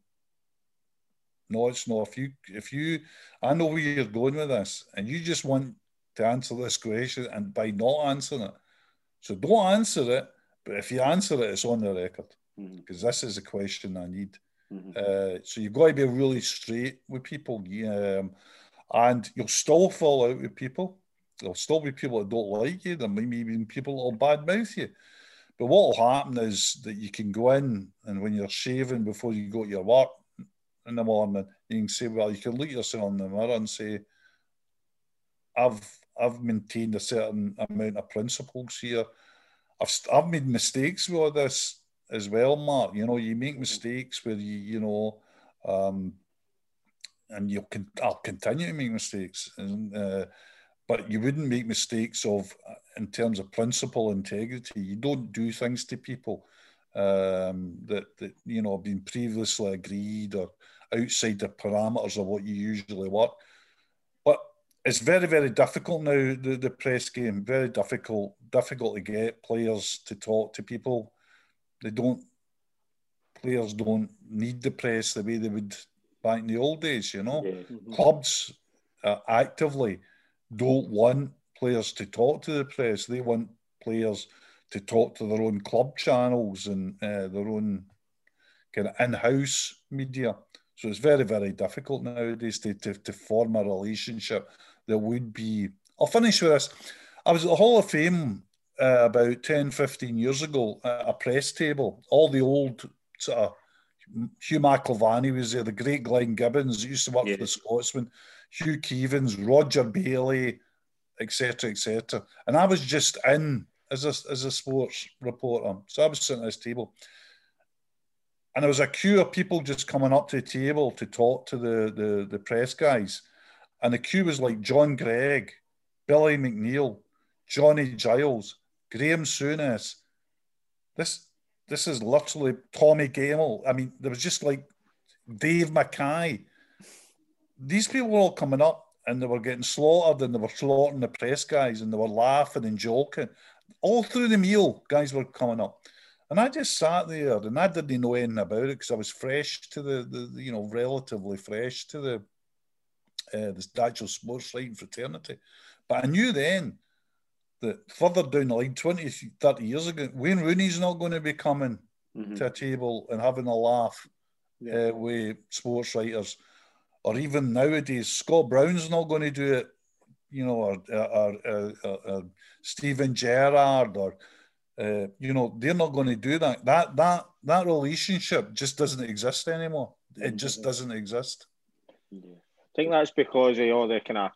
no, it's not. If you, if you, I know where you're going with this, and you just want to answer this question, and by not answering it, so don't answer it. But if you answer it, it's on the record because mm-hmm. this is a question I need. Mm-hmm. Uh, so you've got to be really straight with people, um, and you'll still fall out with people. There'll still be people that don't like you. There may be even people that'll badmouth you. But what will happen is that you can go in and when you're shaving before you go to your work, in the morning, you can say, well, you can look yourself in the mirror and say, I've I've maintained a certain amount of principles here. I've I've made mistakes with all this as well, Mark. You know, you make mistakes where you you know, um, and you'll con- I'll continue to make mistakes, and uh, but you wouldn't make mistakes of in terms of principle integrity. You don't do things to people um, that that you know have been previously agreed or outside the parameters of what you usually work. But it's very, very difficult now, the, the press game, very difficult, difficult to get players to talk to people. They don't, players don't need the press the way they would back in the old days, you know. Yeah. Mm-hmm. Clubs uh, actively don't want players to talk to the press. They want players to talk to their own club channels and uh, their own kind of in-house media. So it's very, very difficult nowadays to, to, to form a relationship that would be. I'll finish with this. I was at the Hall of Fame uh, about 10, 15 years ago at a press table. All the old sort of Hugh McIlvanney was there, the great Glenn Gibbons used to work yeah. for the Scotsman, Hugh Keevins, Rodger Baillie, etc., etc. And I was just in as a, as a sports reporter. So I was sitting at this table and there was a queue of people just coming up to the table to talk to the, the, the press guys. And the queue was like John Greig, Billy McNeill, Johnny Giles, Graham Souness. This this is literally Tommy Gemmell. I mean, there was just like Dave Mackay. These people were all coming up and they were getting slaughtered and they were slaughtering the press guys and they were laughing and joking. All through the meal, guys were coming up. And I just sat there and I didn't know anything about it because I was fresh to the, the, you know, relatively fresh to the, uh, the actual sports writing fraternity. But I knew then that further down the line, 20, 30 years ago, Wayne Rooney's not going to be coming mm-hmm. to a table and having a laugh yeah. uh, with sports writers. Or even nowadays, Scott Brown's not going to do it, you know, or, or, or, or Steven Gerrard, or, uh, you know, they're not going to do that. That that that relationship just doesn't exist anymore. It just doesn't exist. Yeah. I think that's because of all the kind of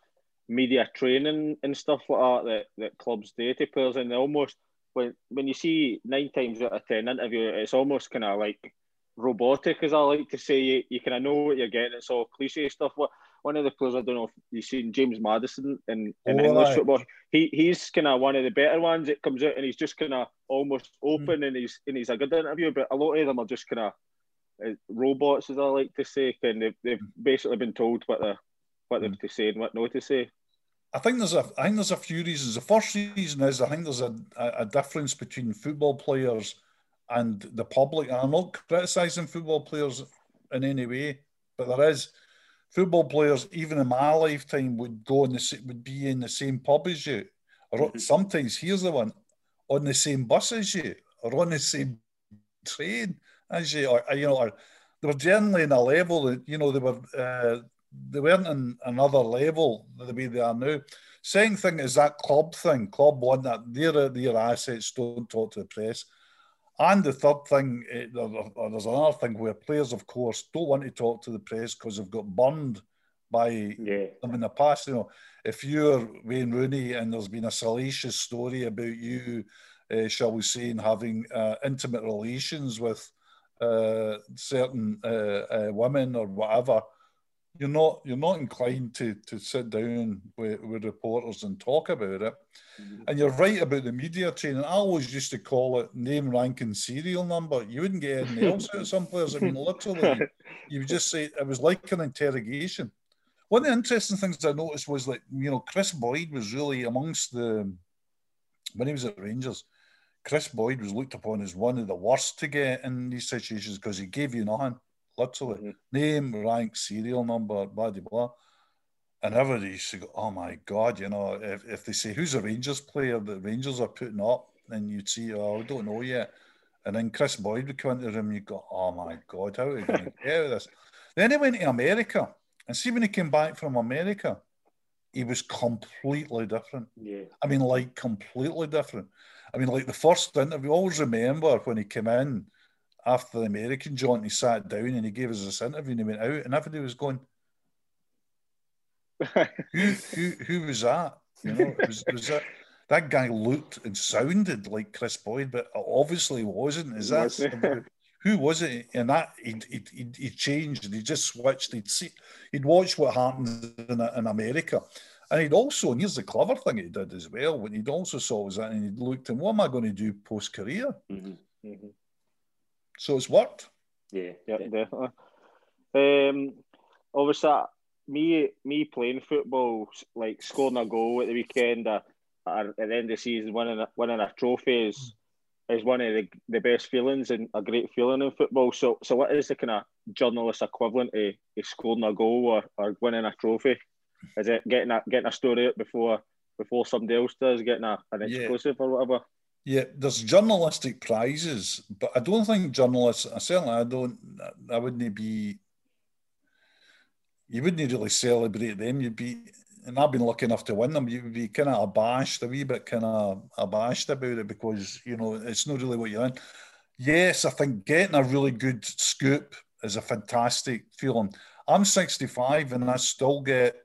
media training and stuff like that that, that clubs do to players, and they almost when when you see nine times out of ten interview, it's almost kind of like robotic, as I like to say. You, you kind of know what you're getting. It's all cliche stuff. What one of the players I don't know if you've seen James Maddison in, in oh, English right. football. He he's kind of one of the better ones. It comes out and he's just kind of almost open mm. and he's and he's a good interview. But a lot of them are just kind of uh, robots, as I like to say. And they've, they've basically been told what they what they're mm. to say and what not to say. I think there's a I think there's a few reasons. The first reason is I think there's a, a difference between football players and the public. And I'm not criticising football players in any way, but there is football players, even in my lifetime, would go in the would be in the same pub as you, or mm-hmm. sometimes here's the one on the same bus as you, or on the same train as you, or you know, or they were generally in a level that you know they were uh, they weren't in another level the way they are now. Second thing is that club thing. Club one that their their assets don't talk to the press. And the third thing, eh, there's another thing where players, of course, don't want to talk to the press because they've got burned by yeah. them in the past. You know, if you're Wayne Rooney and there's been a salacious story about you, uh, shall we say, in having uh, intimate relations with uh, certain women or whatever, you're not you're not inclined to to sit down with, with reporters and talk about it. Mm-hmm. And you're right about the media training. I always used to call it name, rank, and serial number. You wouldn't get anything else out of some players. I mean, literally, you would just say it was like an interrogation. One of the interesting things I noticed was like you know Kris Boyd was really amongst the when he was at Rangers. Kris Boyd was looked upon as one of the worst to get in these situations because he gave you nothing literally mm-hmm. name, rank, serial number, blah blah blah. And everybody used to go, oh my God, you know, if, if they say who's a Rangers player that Rangers are putting up, then you'd see, oh, I don't know yet. And then Kris Boyd would come into the room, you go, oh my God, how are we going to get out of this? Then he went to America. And see, when he came back from America, he was completely different. Yeah. I mean, like completely different. I mean, like the first interview, I always remember when he came in after the American joint, he sat down and he gave us this interview and he went out, and everybody was going, who, who, who was that? You know, was, was that that guy looked and sounded like Kris Boyd, but obviously wasn't. Is that who was it? And that he he he changed. He just switched. He'd see, he'd watch what happened in, in America, and he'd also. And here's the clever thing he did as well. When he'd also saw was that, and he'd looked and what am I going to do post career? Mm-hmm. Mm-hmm. So it's worked. Yeah, yeah, definitely. Um, obviously, me me playing football, like scoring a goal at the weekend, uh, at the end of the season, winning a, winning a trophy is is one of the, the best feelings and a great feeling in football. So, so what is the kind of journalist equivalent of, of scoring a goal or, or winning a trophy? Is it getting a getting a story out before before somebody else does, getting a, an exclusive yeah. or whatever? Yeah, there's journalistic prizes, but I don't think journalists. Certainly, I don't. I wouldn't be. You wouldn't really celebrate them. You'd be, and I've been lucky enough to win them. You'd be kind of abashed, a wee bit kind of abashed about it because you know it's not really what you're in. Yes, I think getting a really good scoop is a fantastic feeling. I'm 65 and I still get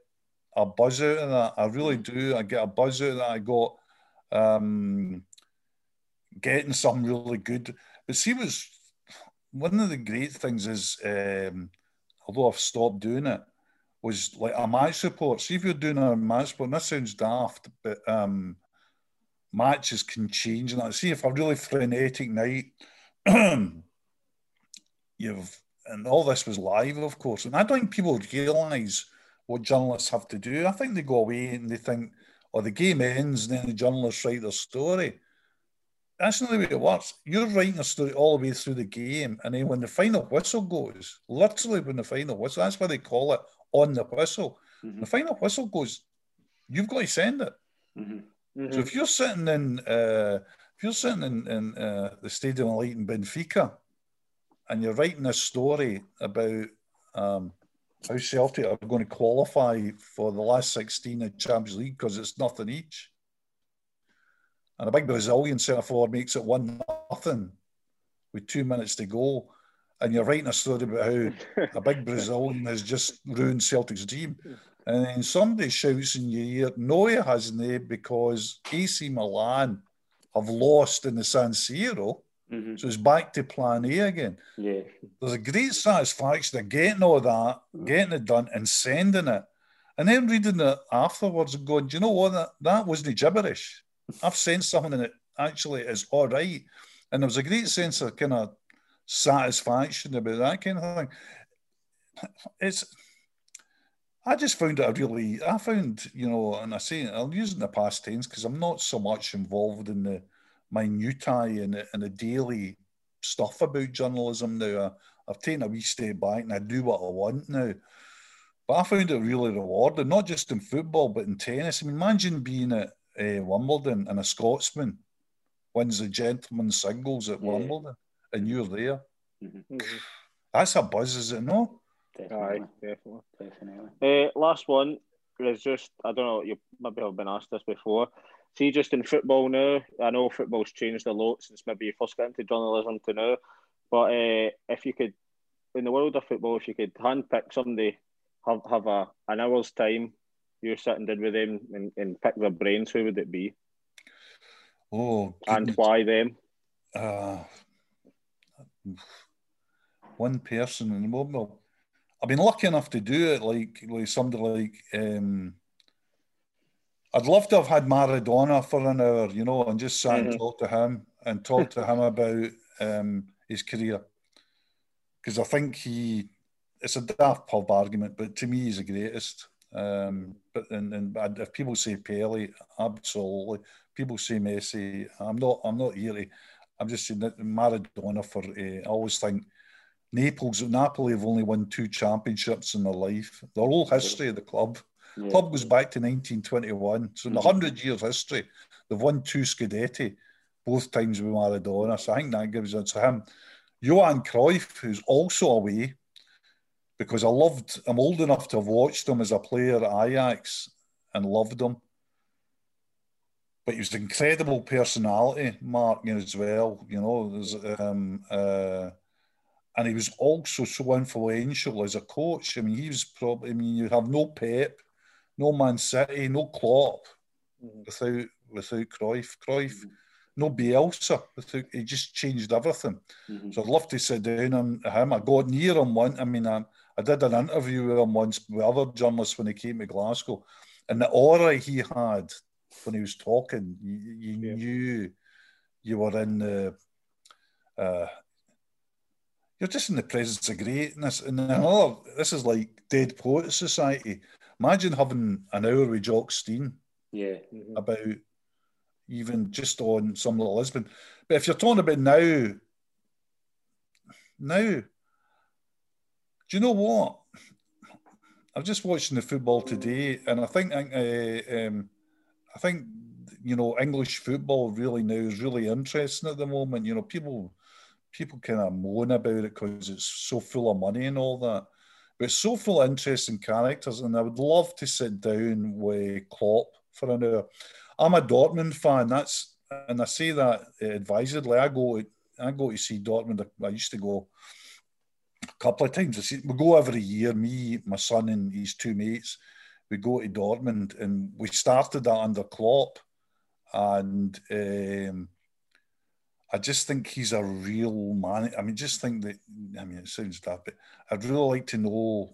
a buzz out of that. I really do. I get a buzz out of that. I got. Um, getting some really good. But see, was one of the great things is, um, although I've stopped doing it, was like a match support. See if you're doing a match report, and this sounds daft, but um, matches can change. And I see if a really frenetic night, you've and all this was live, of course. And I don't think people realise what journalists have to do. I think they go away and they think, oh, the game ends, and then the journalists write their story that's not the way it works. You're writing a story all the way through the game, and then when the final whistle goes, literally when the final whistle, that's why they call it on the whistle. Mm-hmm. The final whistle goes, you've got to send it. Mm-hmm. Mhm. So if you're sitting in uh, if you're sitting in, in uh, the Stadium of Light in Benfica and you're writing a story about um, how Celtic are going to qualify for the last 16 of Champions League because it's nothing each, and a big Brazilian centre forward makes it one nothing with two minutes to go, and you're writing a story about how a big Brazilian has just ruined Celtic's team. And then somebody shouts in your ear, no, he hasn't, because AC Milan have lost in the San Siro. hmm So it's back to plan A again. Yeah. There's a great satisfaction of getting all that, getting it done, and sending it. And then reading it afterwards and going, do you know what? That, that wasn't gibberish. I've sent something that actually is all right. And there was a great sense of kind of satisfaction about that kind of thing. It's, I just found it a really, I found, you know, and I say, I'll use it in the past tense because I'm not so much involved in the minutiae and the, and the daily stuff about journalism now. I, I've taken a wee step back and I do what I want now. But I found it really rewarding, not just in football, but in tennis. I mean, imagine being at uh, Wimbledon and a Scotsman wins the gentleman's singles at Yeah. Wimbledon and you're there. Mhm. That's a buzz, is it no? Definitely. Aye, definitely. Definitely. Uh, last one is just I don't know. You maybe have been asked this before. See, just in football now, I know football's changed a lot since maybe you first got into journalism to now. But uh, if you could, in the world of football, if you could handpick somebody, have have a an hour's time, you're sitting down with them and, and pick their brains, who would it be Oh, and why them? uh, one person in the moment. I've been lucky enough to do it, like like somebody like. Um, I'd love to have had Maradona for an hour, you know, and just sat and Mhm. talk to him and talk to him about um, his career, because I think he. It's a daft pub argument, but to me, he's the greatest. Um, but and, and if people say Pele, absolutely. People say Messi. I'm not. I'm not here to I'm just saying that Maradona for uh, I always think Naples Napoli have only won two championships in their life. Their whole history of the club. Yeah. Club goes back to 1921. So in the Mhm. hundred years history, they've won two Scudetti, both times with Maradona. So I think that gives it to him. Johan Cruyff, who's also away, because I loved I'm old enough to have watched him as a player at Ajax and loved him but he was an incredible personality, Mark, as well. You know, um, uh, and he was also so influential as a coach. I mean, he was probably. I mean, you have no Pep, no Man City, no Klopp Mhm. without without Cruyff. Cruyff, no Bielsa. He just changed everything. Mhm. So I'd love to sit down on him. I got near him once. I mean, I, I did an interview with him once with other journalists when he came to Glasgow, and the aura he had when he was talking, you, you Yeah. knew you were in the. Uh, you're just in the presence of greatness. And another, this is like Dead Poets Society. Imagine having an hour with Jock Stein Yeah. Mhm. about even just on some little Lisbon. But if you're talking about now, now, do you know what? I'm just watching the football today, and I think uh, um, I think you know English football really now is really interesting at the moment. You know, people people kind of moan about it because it's so full of money and all that. But it's so full of interesting characters, and I would love to sit down with Klopp for an hour. I'm a Dortmund fan. That's and I say that advisedly. I go I go to see Dortmund. I used to go couple of times. See, we go every year. Me, my son, and his two mates. We go to Dortmund, and we started that under Klopp, and um, I just think he's a real man. I mean, just think that. I mean, it sounds daft, but I'd really like to know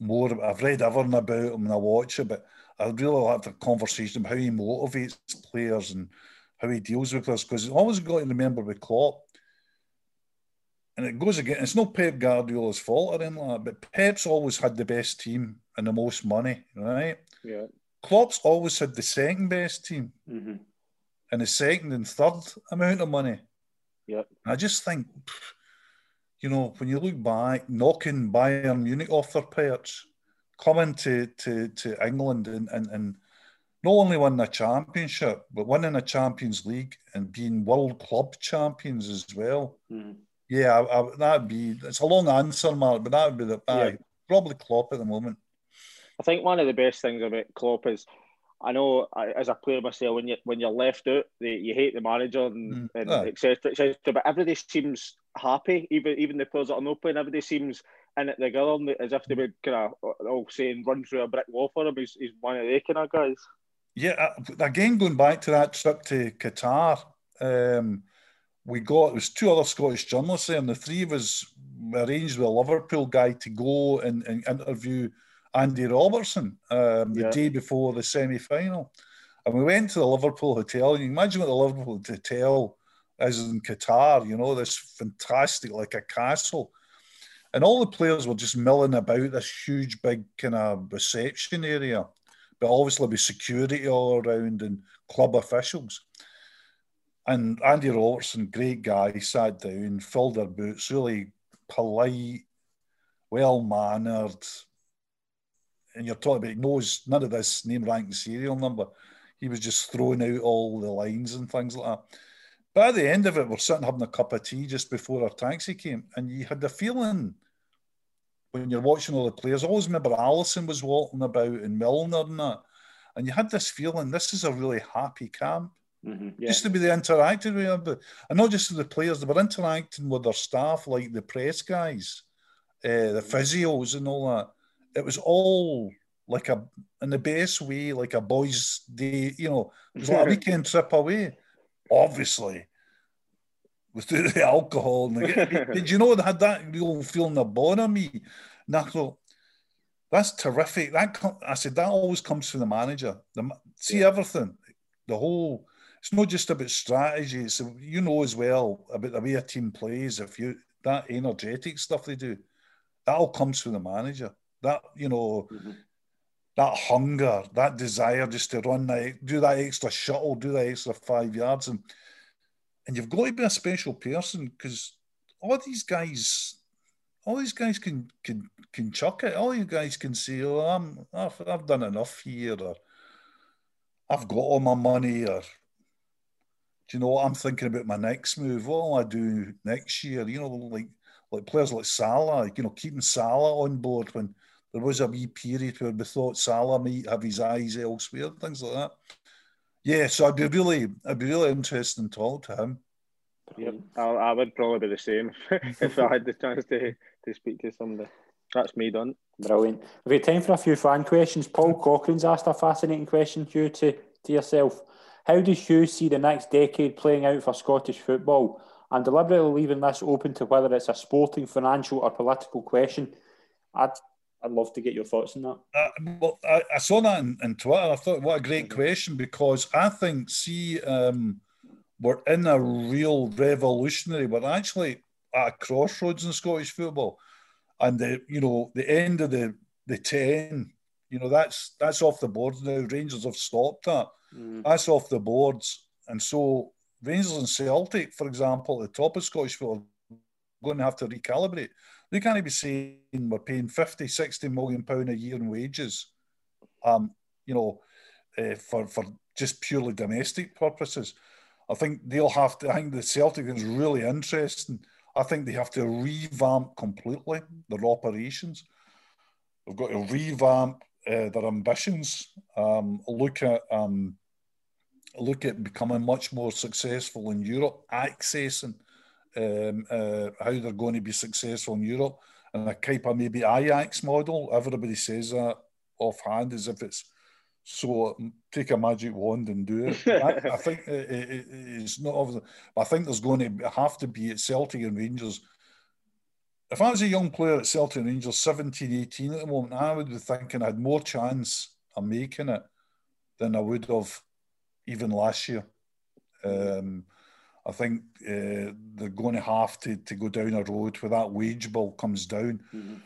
more. I've read everything about him and I watch it, but I'd really like to have conversation about how he motivates players and how he deals with us. Because always got to remember with Klopp, and it goes again. It's not Pep Guardiola's fault or anything like that, but Pep's always had the best team and the most money, right? Yeah. Klopp's always had the second best team hmm and the second and third amount of money. Yep. I just think, you know, when you look back, knocking Bayern Munich off their perch, coming to, to, to England and, and, and not only won the championship, but winning a Champions League and being world club champions as well. Mm. Yeah, I, I, that'd be. It's a long answer, Mark, but that would be the yeah. probably Klopp at the moment. I think one of the best things about Klopp is, I know as a player myself, when you when you're left out, you hate the manager and, mm. and yeah. etc. etc. But everybody seems happy, even even the players that are not playing. Everybody seems in it together, as if they were kind of all saying run through a brick wall for him. He's, he's one of the kind of guys. Yeah, uh, again, going back to that trip to Qatar, um, we got, it was two other Scottish journalists there, and the three of us arranged with a Liverpool guy to go and, and interview Andy Robertson um, the yeah. day before the semi final. And we went to the Liverpool hotel, and you imagine what the Liverpool hotel is in Qatar, you know, this fantastic, like a castle. And all the players were just milling about this huge, big kind of reception area but obviously with security all around and club officials. And Andy Robertson, great guy, sat down, filled their boots, really polite, well mannered. And you're talking about, he knows none of this name, rank, and serial number. He was just throwing out all the lines and things like that. At the end of it, we're sitting having a cup of tea just before our taxi came, and you had the feeling when you're watching all the players. I always remember Alisson was walking about and Milner and that. And you had this feeling this is a really happy camp. Mm-hmm, yeah. Just to be the interacting with them, and not just the players, they were interacting with their staff, like the press guys, uh, the physios, and all that. It was all like a, in the best way, like a boys' day, you know, it was like a weekend trip away. Obviously, with the alcohol. And the, did you know they had that real feeling of bonhomie? And I thought, that's terrific. That I said that always comes from the manager. The, see yeah. everything, the whole. It's not just about strategy. It's you know as well about the way a team plays. If you that energetic stuff they do, that all comes from the manager. That you know. Mm-hmm. That hunger, that desire just to run that, do that extra shuttle, do that extra five yards, and and you've got to be a special person because all these guys, all these guys can can can chuck it. All you guys can say, "Oh, I'm I've, I've done enough here," or "I've got all my money," or do you know what I'm thinking about my next move? What will I do next year? You know, like like players like Salah, you know, keeping Salah on board when there was a wee period where we thought Salah might have his eyes elsewhere, things like that. Yeah, so I'd be really, I'd be really interested in talking to him. Yeah, I, I would probably be the same if I had the chance to, to speak to somebody. That's me done. Brilliant. We've got time for a few fan questions. Paul Cochrane's asked a fascinating question, Hugh, to, to yourself. How does you see the next decade playing out for Scottish football? And deliberately leaving this open to whether it's a sporting, financial, or political question. I'd I'd love to get your thoughts on that. Uh, well, I, I, saw that in, in, Twitter. I thought, what a great question because I think, see, um, we're in a real revolutionary. We're actually at a crossroads in Scottish football, and the you know the end of the the ten, you know that's that's off the board now. Rangers have stopped that. Mm. That's off the boards, and so Rangers and Celtic, for example, at the top of Scottish football, are going to have to recalibrate. They can't be saying we're paying 50, 60 million pound a year in wages, um, you know, uh, for for just purely domestic purposes. I think they'll have to. I think the Celtic is really interesting. I think they have to revamp completely their operations. They've got to revamp uh, their ambitions. Um, look at um, look at becoming much more successful in Europe, accessing um, uh, how they're going to be successful in Europe, and a type of maybe Ajax model. Everybody says that offhand as if it's so take a magic wand and do it. I, I think it, it, it's not obvious. I think there's going to have to be at Celtic and Rangers. If I was a young player at Celtic and Rangers, 17, 18 at the moment, I would be thinking I had more chance of making it than I would have even last year. Um, I think uh, they're going to have to, to go down a road where that wage bill comes down. Mm-hmm.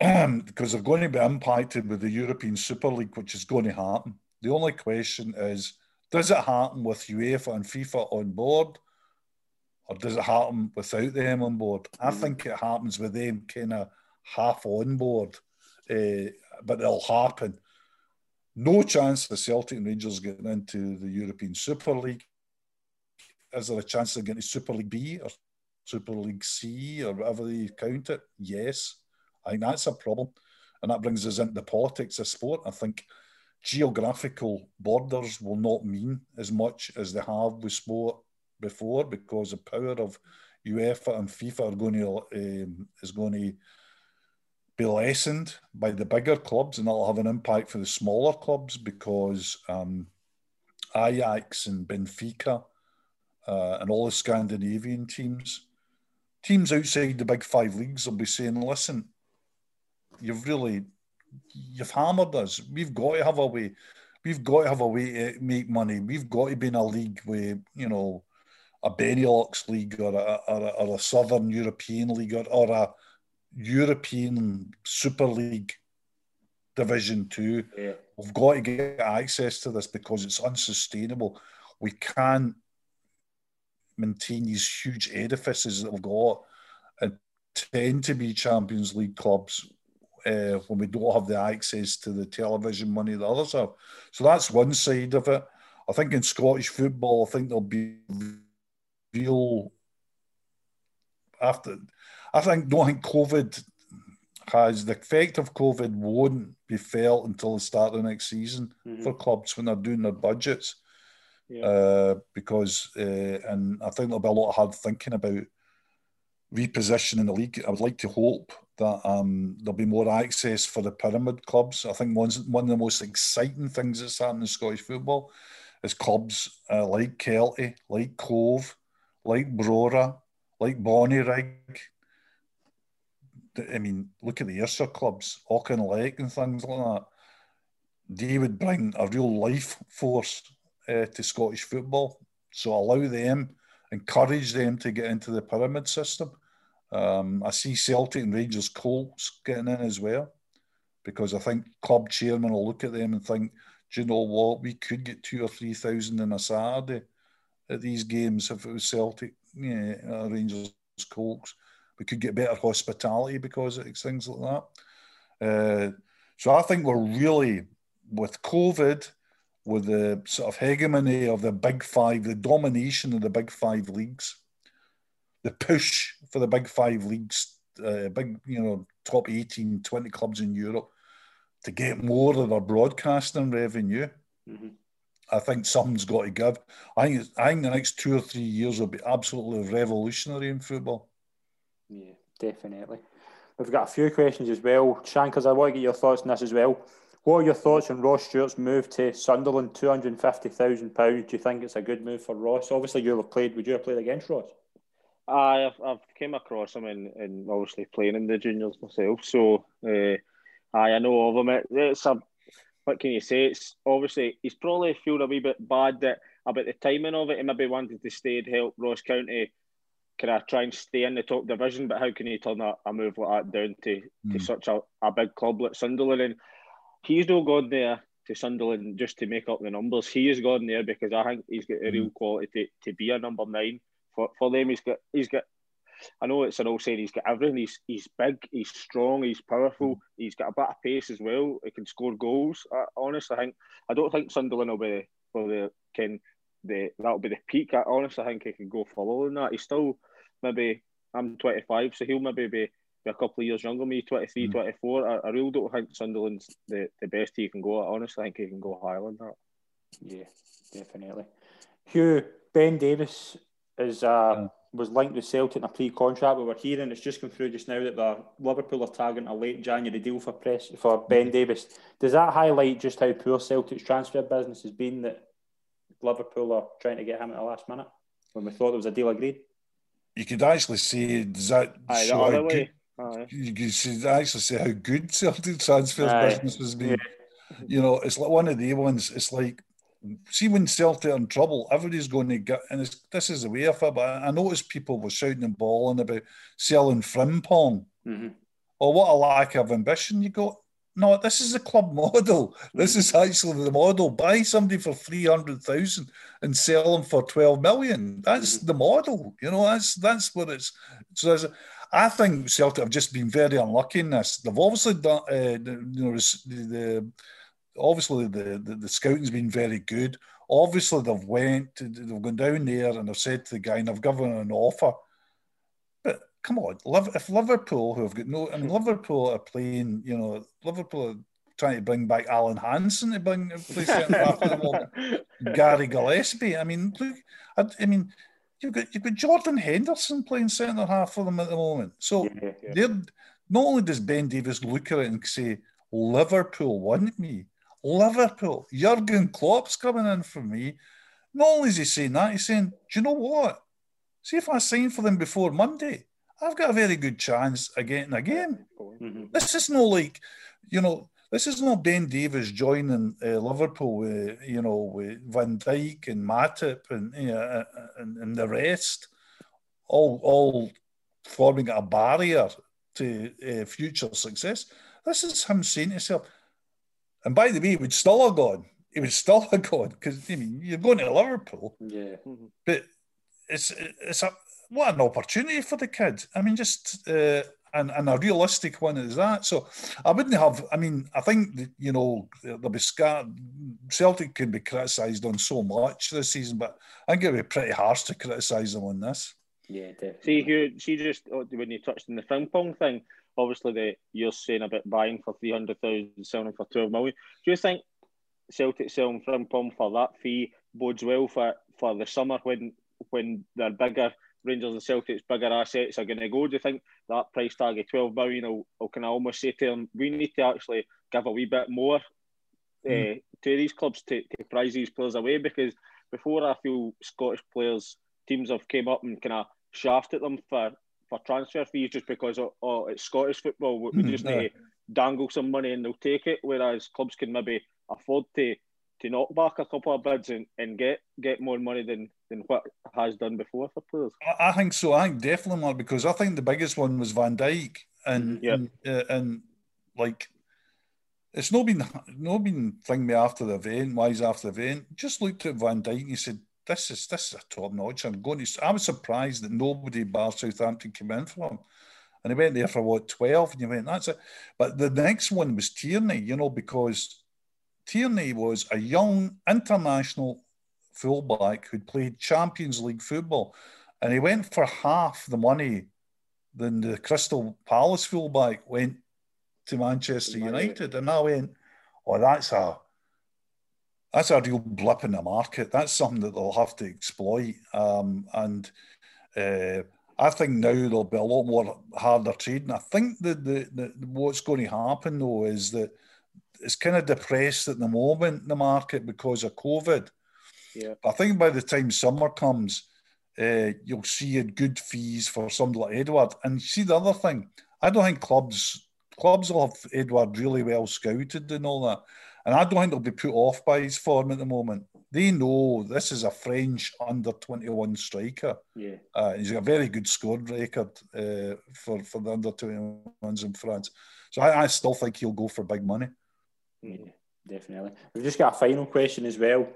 because they're going to be impacted with the European Super League, which is going to happen. The only question is does it happen with UEFA and FIFA on board, or does it happen without them on board? I mm-hmm. think it happens with them kind of half on board, uh, but it'll happen. No chance of Celtic and Rangers getting into the European Super League. Is there a chance of getting Super League B or Super League C or whatever they count it? Yes. I think that's a problem. And that brings us into the politics of sport. I think geographical borders will not mean as much as they have with sport before because the power of UEFA and FIFA are going to um, is going to be lessened by the bigger clubs, and that'll have an impact for the smaller clubs because um, Ajax and Benfica uh, and all the Scandinavian teams, teams outside the big five leagues, will be saying, "Listen, you've really you've hammered us. We've got to have a way. We've got to have a way to make money. We've got to be in a league with you know." A Benelux league or a, or a, or a Southern European league or, or a European Super League Division Two. Yeah. We've got to get access to this because it's unsustainable. We can't maintain these huge edifices that we've got and tend to be Champions League clubs uh, when we don't have the access to the television money that others have. So that's one side of it. I think in Scottish football, I think there'll be real after I think don't think COVID has the effect of COVID won't be felt until the start of the next season mm-hmm. for clubs when they're doing their budgets. Yeah. Uh, because uh, and I think there'll be a lot of hard thinking about repositioning the league. I would like to hope that um, there'll be more access for the pyramid clubs. I think one one of the most exciting things that's happened in Scottish football is clubs uh, like Kelty, like Cove, like Brora, like Bonnyrigg, I mean, look at the Ayrshire clubs, Auchinleck and things like that. They would bring a real life force uh, to Scottish football. So allow them, encourage them to get into the pyramid system. Um, I see Celtic and Rangers Colts getting in as well, because I think club chairman will look at them and think, do you know what? We could get two or three thousand in a Saturday at these games if it was Celtic, yeah, uh, Rangers Colts we could get better hospitality because of things like that. Uh, so I think we're really with COVID, with the sort of hegemony of the big five, the domination of the big five leagues, the push for the big five leagues, uh, big you know top 18, 20 clubs in Europe to get more of their broadcasting revenue. Mm-hmm. I think something's got to give. I think, I think the next two or three years will be absolutely revolutionary in football. Yeah, definitely. We've got a few questions as well. Shankers, I want to get your thoughts on this as well. What are your thoughts on Ross Stewart's move to Sunderland, two hundred and fifty thousand pounds? Do you think it's a good move for Ross? Obviously, you have played. Would you have played against Ross? I've, I've came across him and, and obviously playing in the juniors myself. So, uh, I, I know of him. It, it's a what can you say? It's obviously he's probably feel a wee bit bad that about the timing of it. He maybe wanted to stay and help Ross County can I try and stay in the top division? But how can you turn a, a move like that down to, mm. to hmm. such a, a big club like Sunderland? And he's not gone there to Sunderland just to make up the numbers. He has gone there because I think he's got a real hmm. quality to, to be a number nine. For for them, he's got he's got. I know it's an old saying. He's got everything. He's he's big. He's strong. He's powerful. Mm. He's got a bit of pace as well. He can score goals. I, honestly, I think I don't think Sunderland will be for the can the that'll be the peak. I honestly think he can go further than that. He's still maybe I'm 25, so he'll maybe be, be a couple of years younger than me, 23, mm. 24. I, I really don't think Sunderland's the, the best he can go. I honestly I think he can go higher than that. Yeah, definitely. Hugh, Ben Davies is uh, yeah. was linked with Celtic in a pre-contract. We were hearing it's just come through just now that the Liverpool are targeting a late January deal for press for Ben mm-hmm. Does that highlight just how poor Celtic's transfer business has been that Liverpool are trying to get him at the last minute when we thought there was a deal agreed? You could actually see does that Aye, show how good, you could actually see how good Celtic transfer business has been. Yeah. You know, it's like one of the ones. It's like see when Celtic are in trouble, everybody's going to get, and this is the way of it. But I noticed people were shouting and bawling about selling Frimpong. Mm-hmm. Or what a lack of ambition you got. No, this is a club model. This is actually the model. Buy somebody for three hundred thousand and sell them for twelve million. That's the model. You know, that's that's what it's. So I think Celtic have just been very unlucky in this. They've obviously done, uh, you know, the, the obviously the, the, the scouting's been very good. Obviously they've went, they've gone down there and they've said to the guy and they've given an offer. Come on, if Liverpool, who have got no, I mean Liverpool are playing, you know, Liverpool are trying to bring back Alan Hansen to bring play centre half at the moment. Gary Gillespie. I mean, look, I, I, mean, you've got you've got Jordan Henderson playing centre half for them at the moment. So yeah, yeah. they're not only does Ben Davies look at it and say, Liverpool want me. Liverpool, Jurgen Klopp's coming in for me. Not only is he saying that, he's saying, Do you know what? See if I sign for them before Monday, I've got a very good chance of getting a game. Mm-hmm. This is no like, you know, this is not Ben Davies joining uh, Liverpool with, you know, with Van Dijk and Matip and, you know, and, and the rest, all, all forming a barrier to uh, future success. This is him saying to himself, and by the way, he would still have gone. He would still have gone because I mean you're going to Liverpool. Yeah. But it's it's a what an opportunity for the kid. I mean, just uh, and, and a realistic one is that. So I wouldn't have. I mean, I think you know there'll be Celtic can be criticised on so much this season, but I think it'd be pretty harsh to criticise them on this. Yeah, definitely. See, Hugh, she just oh, when you touched on the Frimpong thing, obviously the you're saying about buying for three hundred thousand, selling for twelve million. Do you think Celtic selling Frimpong for that fee bodes well for, for the summer when when they're bigger Rangers and Celtic's bigger assets are going to go? Do you think that price tag of twelve million will, will can I almost say to them, we need to actually give a wee bit more mm. uh, to these clubs to, to prize these players away because before I feel Scottish players teams have came up and kind of shafted them for for transfer fees just because oh, oh it's Scottish football. We, mm, just yeah. need to dangle some money and they'll take it. Whereas clubs can maybe afford to to knock back a couple of bids and, and get get more money than than what has done before for players. I, I think so. I think definitely more because I think the biggest one was Van Dijk and yeah. and, uh, and like it's not been not been thing me after the event, Why is after the event. Just looked at Van Dijk and he said, this is this is a top notch. I'm going to. I was surprised that nobody bar Southampton came in for him, and he went there for what twelve, and you went that's it. But the next one was Tierney, you know, because Tierney was a young international fullback who'd played Champions League football, and he went for half the money than the Crystal Palace fullback went to Manchester United, and I went, oh, that's a that's a real blip in the market. That's something that they'll have to exploit. Um, and uh, I think now there'll be a lot more harder trading. I think that the, the, what's going to happen though is that it's kind of depressed at the moment in the market because of COVID. Yeah. I think by the time summer comes, uh, you'll see good fees for somebody like Edouard. And see the other thing, I don't think clubs clubs will have Edouard really well scouted and all that. And I don't think they'll be put off by his form at the moment. They know this is a French under 21 striker. Yeah. Uh, he's got a very good score record uh, for, for the under 21s in France. So I, I, still think he'll go for big money. Yeah, definitely. We've just got a final question as well.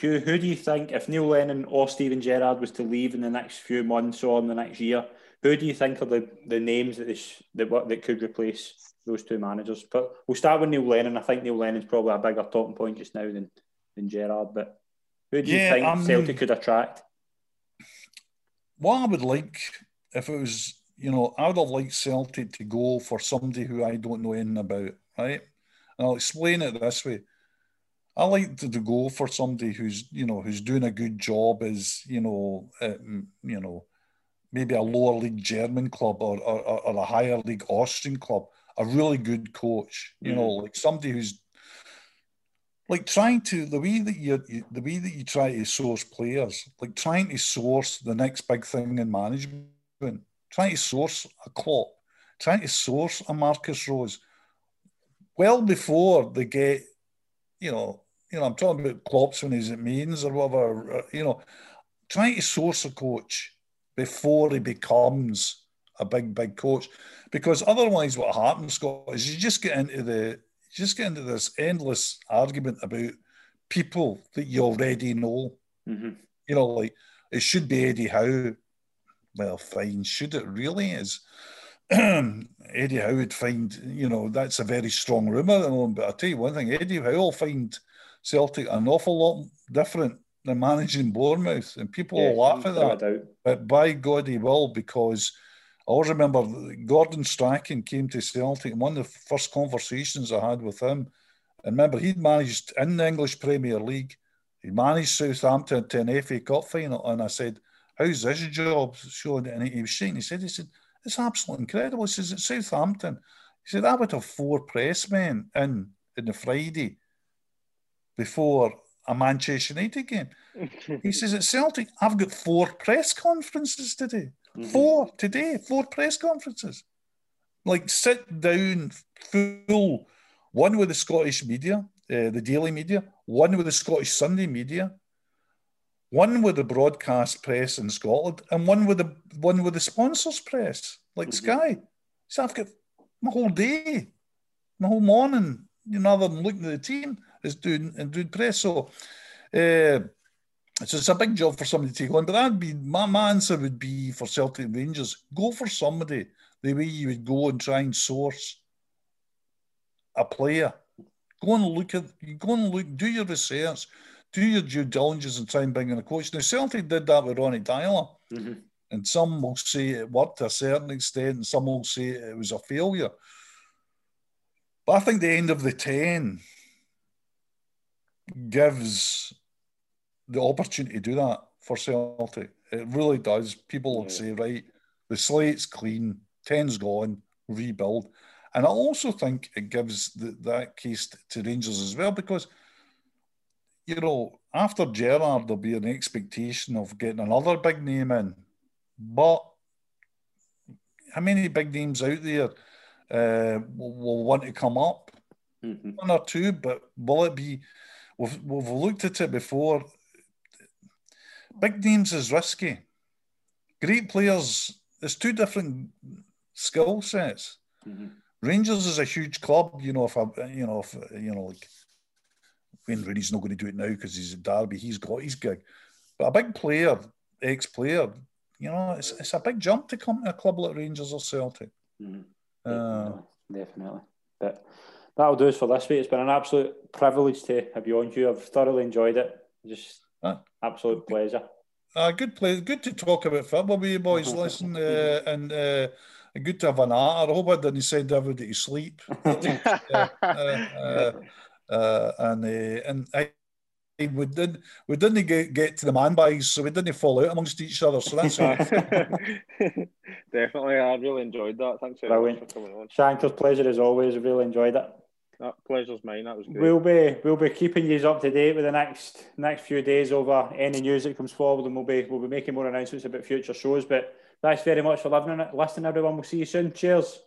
Who, who do you think, if Neil Lennon or Steven Gerrard was to leave in the next few months or in the next year, who do you think are the, the names that, this, that, that could replace those two managers. But we'll start with Neil Lennon. I think Neil Lennon's probably a bigger talking point just now than, than Gerrard. But who do yeah, you think um, Celtic could attract? What I would like, if it was, you know, I would have liked Celtic to go for somebody who I don't know anything about, right? And I'll explain it this way. I like to, to go for somebody who's, you know, who's doing a good job as, you know, um, you know, maybe a lower league German club or, or, or a higher league Austrian club a really good coach. You mm know, like somebody who's like trying to the way that you, you the way that you try to source players, like trying to source the next big thing in management, trying to source a Klopp, trying to source a Marco Rose, well before they get, you know, you know, I'm talking about Klopp's when he's at Mainz or whatever, uh, you know, trying to source a coach before he becomes a big, big coach. Because otherwise, what happens, Scott, is you just get into the you just get into this endless argument about people that you already know. Mm-hmm. You know, like it should be Eddie Howe. Well, fine. Should it really is? Eddie Howe would find, you know, that's a very strong rumour. But I'll tell you one thing, Eddie Howe will find Celtic an awful lot different than managing Bournemouth. And people yeah, will laugh at that. But by God, he will, because I always remember Gordon Strachan came to Celtic, and one of the first conversations I had with him, and remember, he'd managed in the English Premier League, he managed Southampton to an FA Cup final, and I said, How's this job, Sean? And he was shaking his head. He said, It's absolutely incredible. He says, At Southampton, he said, I would have four pressmen in in the Friday before a Manchester United game. he says, At Celtic, I've got four press conferences today. Mm-hmm. Four today, four press conferences. Like sit down, full, one with the Scottish media, uh, the daily media, one with the Scottish Sunday media, one with the broadcast press in Scotland, and one with the one with the sponsors press, like mm-hmm. Sky. So I've got my whole day, my whole morning, you know, other than looking at the team, is doing and doing press. So uh, so it's a big job for somebody to take on. But that'd be my, my answer would be for Celtic Rangers, go for somebody the way you would go and try and source a player. Go and look at you go and look, do your research, do your due diligence and try and bring in a coach. Now Celtic did that with Ronny Deila. Mm-hmm. And some will say it worked to a certain extent, and some will say it was a failure. But I think the end of the 10 gives the opportunity to do that for Celtic. It really does. People yeah. say, right, the slate's clean, 10's gone, rebuild. And I also think it gives the, that case to Rangers as well because, you know, after Gerrard, there'll be an expectation of getting another big name in. But how many big names out there uh, will, will want to come up? Mm-hmm. One or two, but will it be? We've, we've looked at it before big names is risky. Great players, there's two different skill sets. Mm-hmm. Rangers is a huge club, you know. If I, you know, if you know, like Wayne Rooney's not going to do it now because he's at Derby, he's got his gig. But a big player, ex-player, you know, it's, it's a big jump to come to a club like Rangers or Celtic. Mm-hmm. Uh, definitely, But that'll do us for this week. It's been an absolute privilege to have you on you. I've thoroughly enjoyed it. Just uh, absolute pleasure. Uh, good play. Good to talk about football with you boys. Listen, uh, and uh, good to have an hour. I hope I didn't send everybody to sleep. uh, uh, uh, and and I, we didn't we didn't get, get to the man bags, so we didn't fall out amongst each other. So that's definitely. I really enjoyed that. Thanks very Brilliant. much for coming on. Shanker's pleasure as always. Really enjoyed it. That pleasure's mine. That was good. We'll be we'll be keeping you up to date with the next next few days over any news that comes forward, and we'll be we'll be making more announcements about future shows. But thanks very much for listening, listening, everyone. We'll see you soon. Cheers.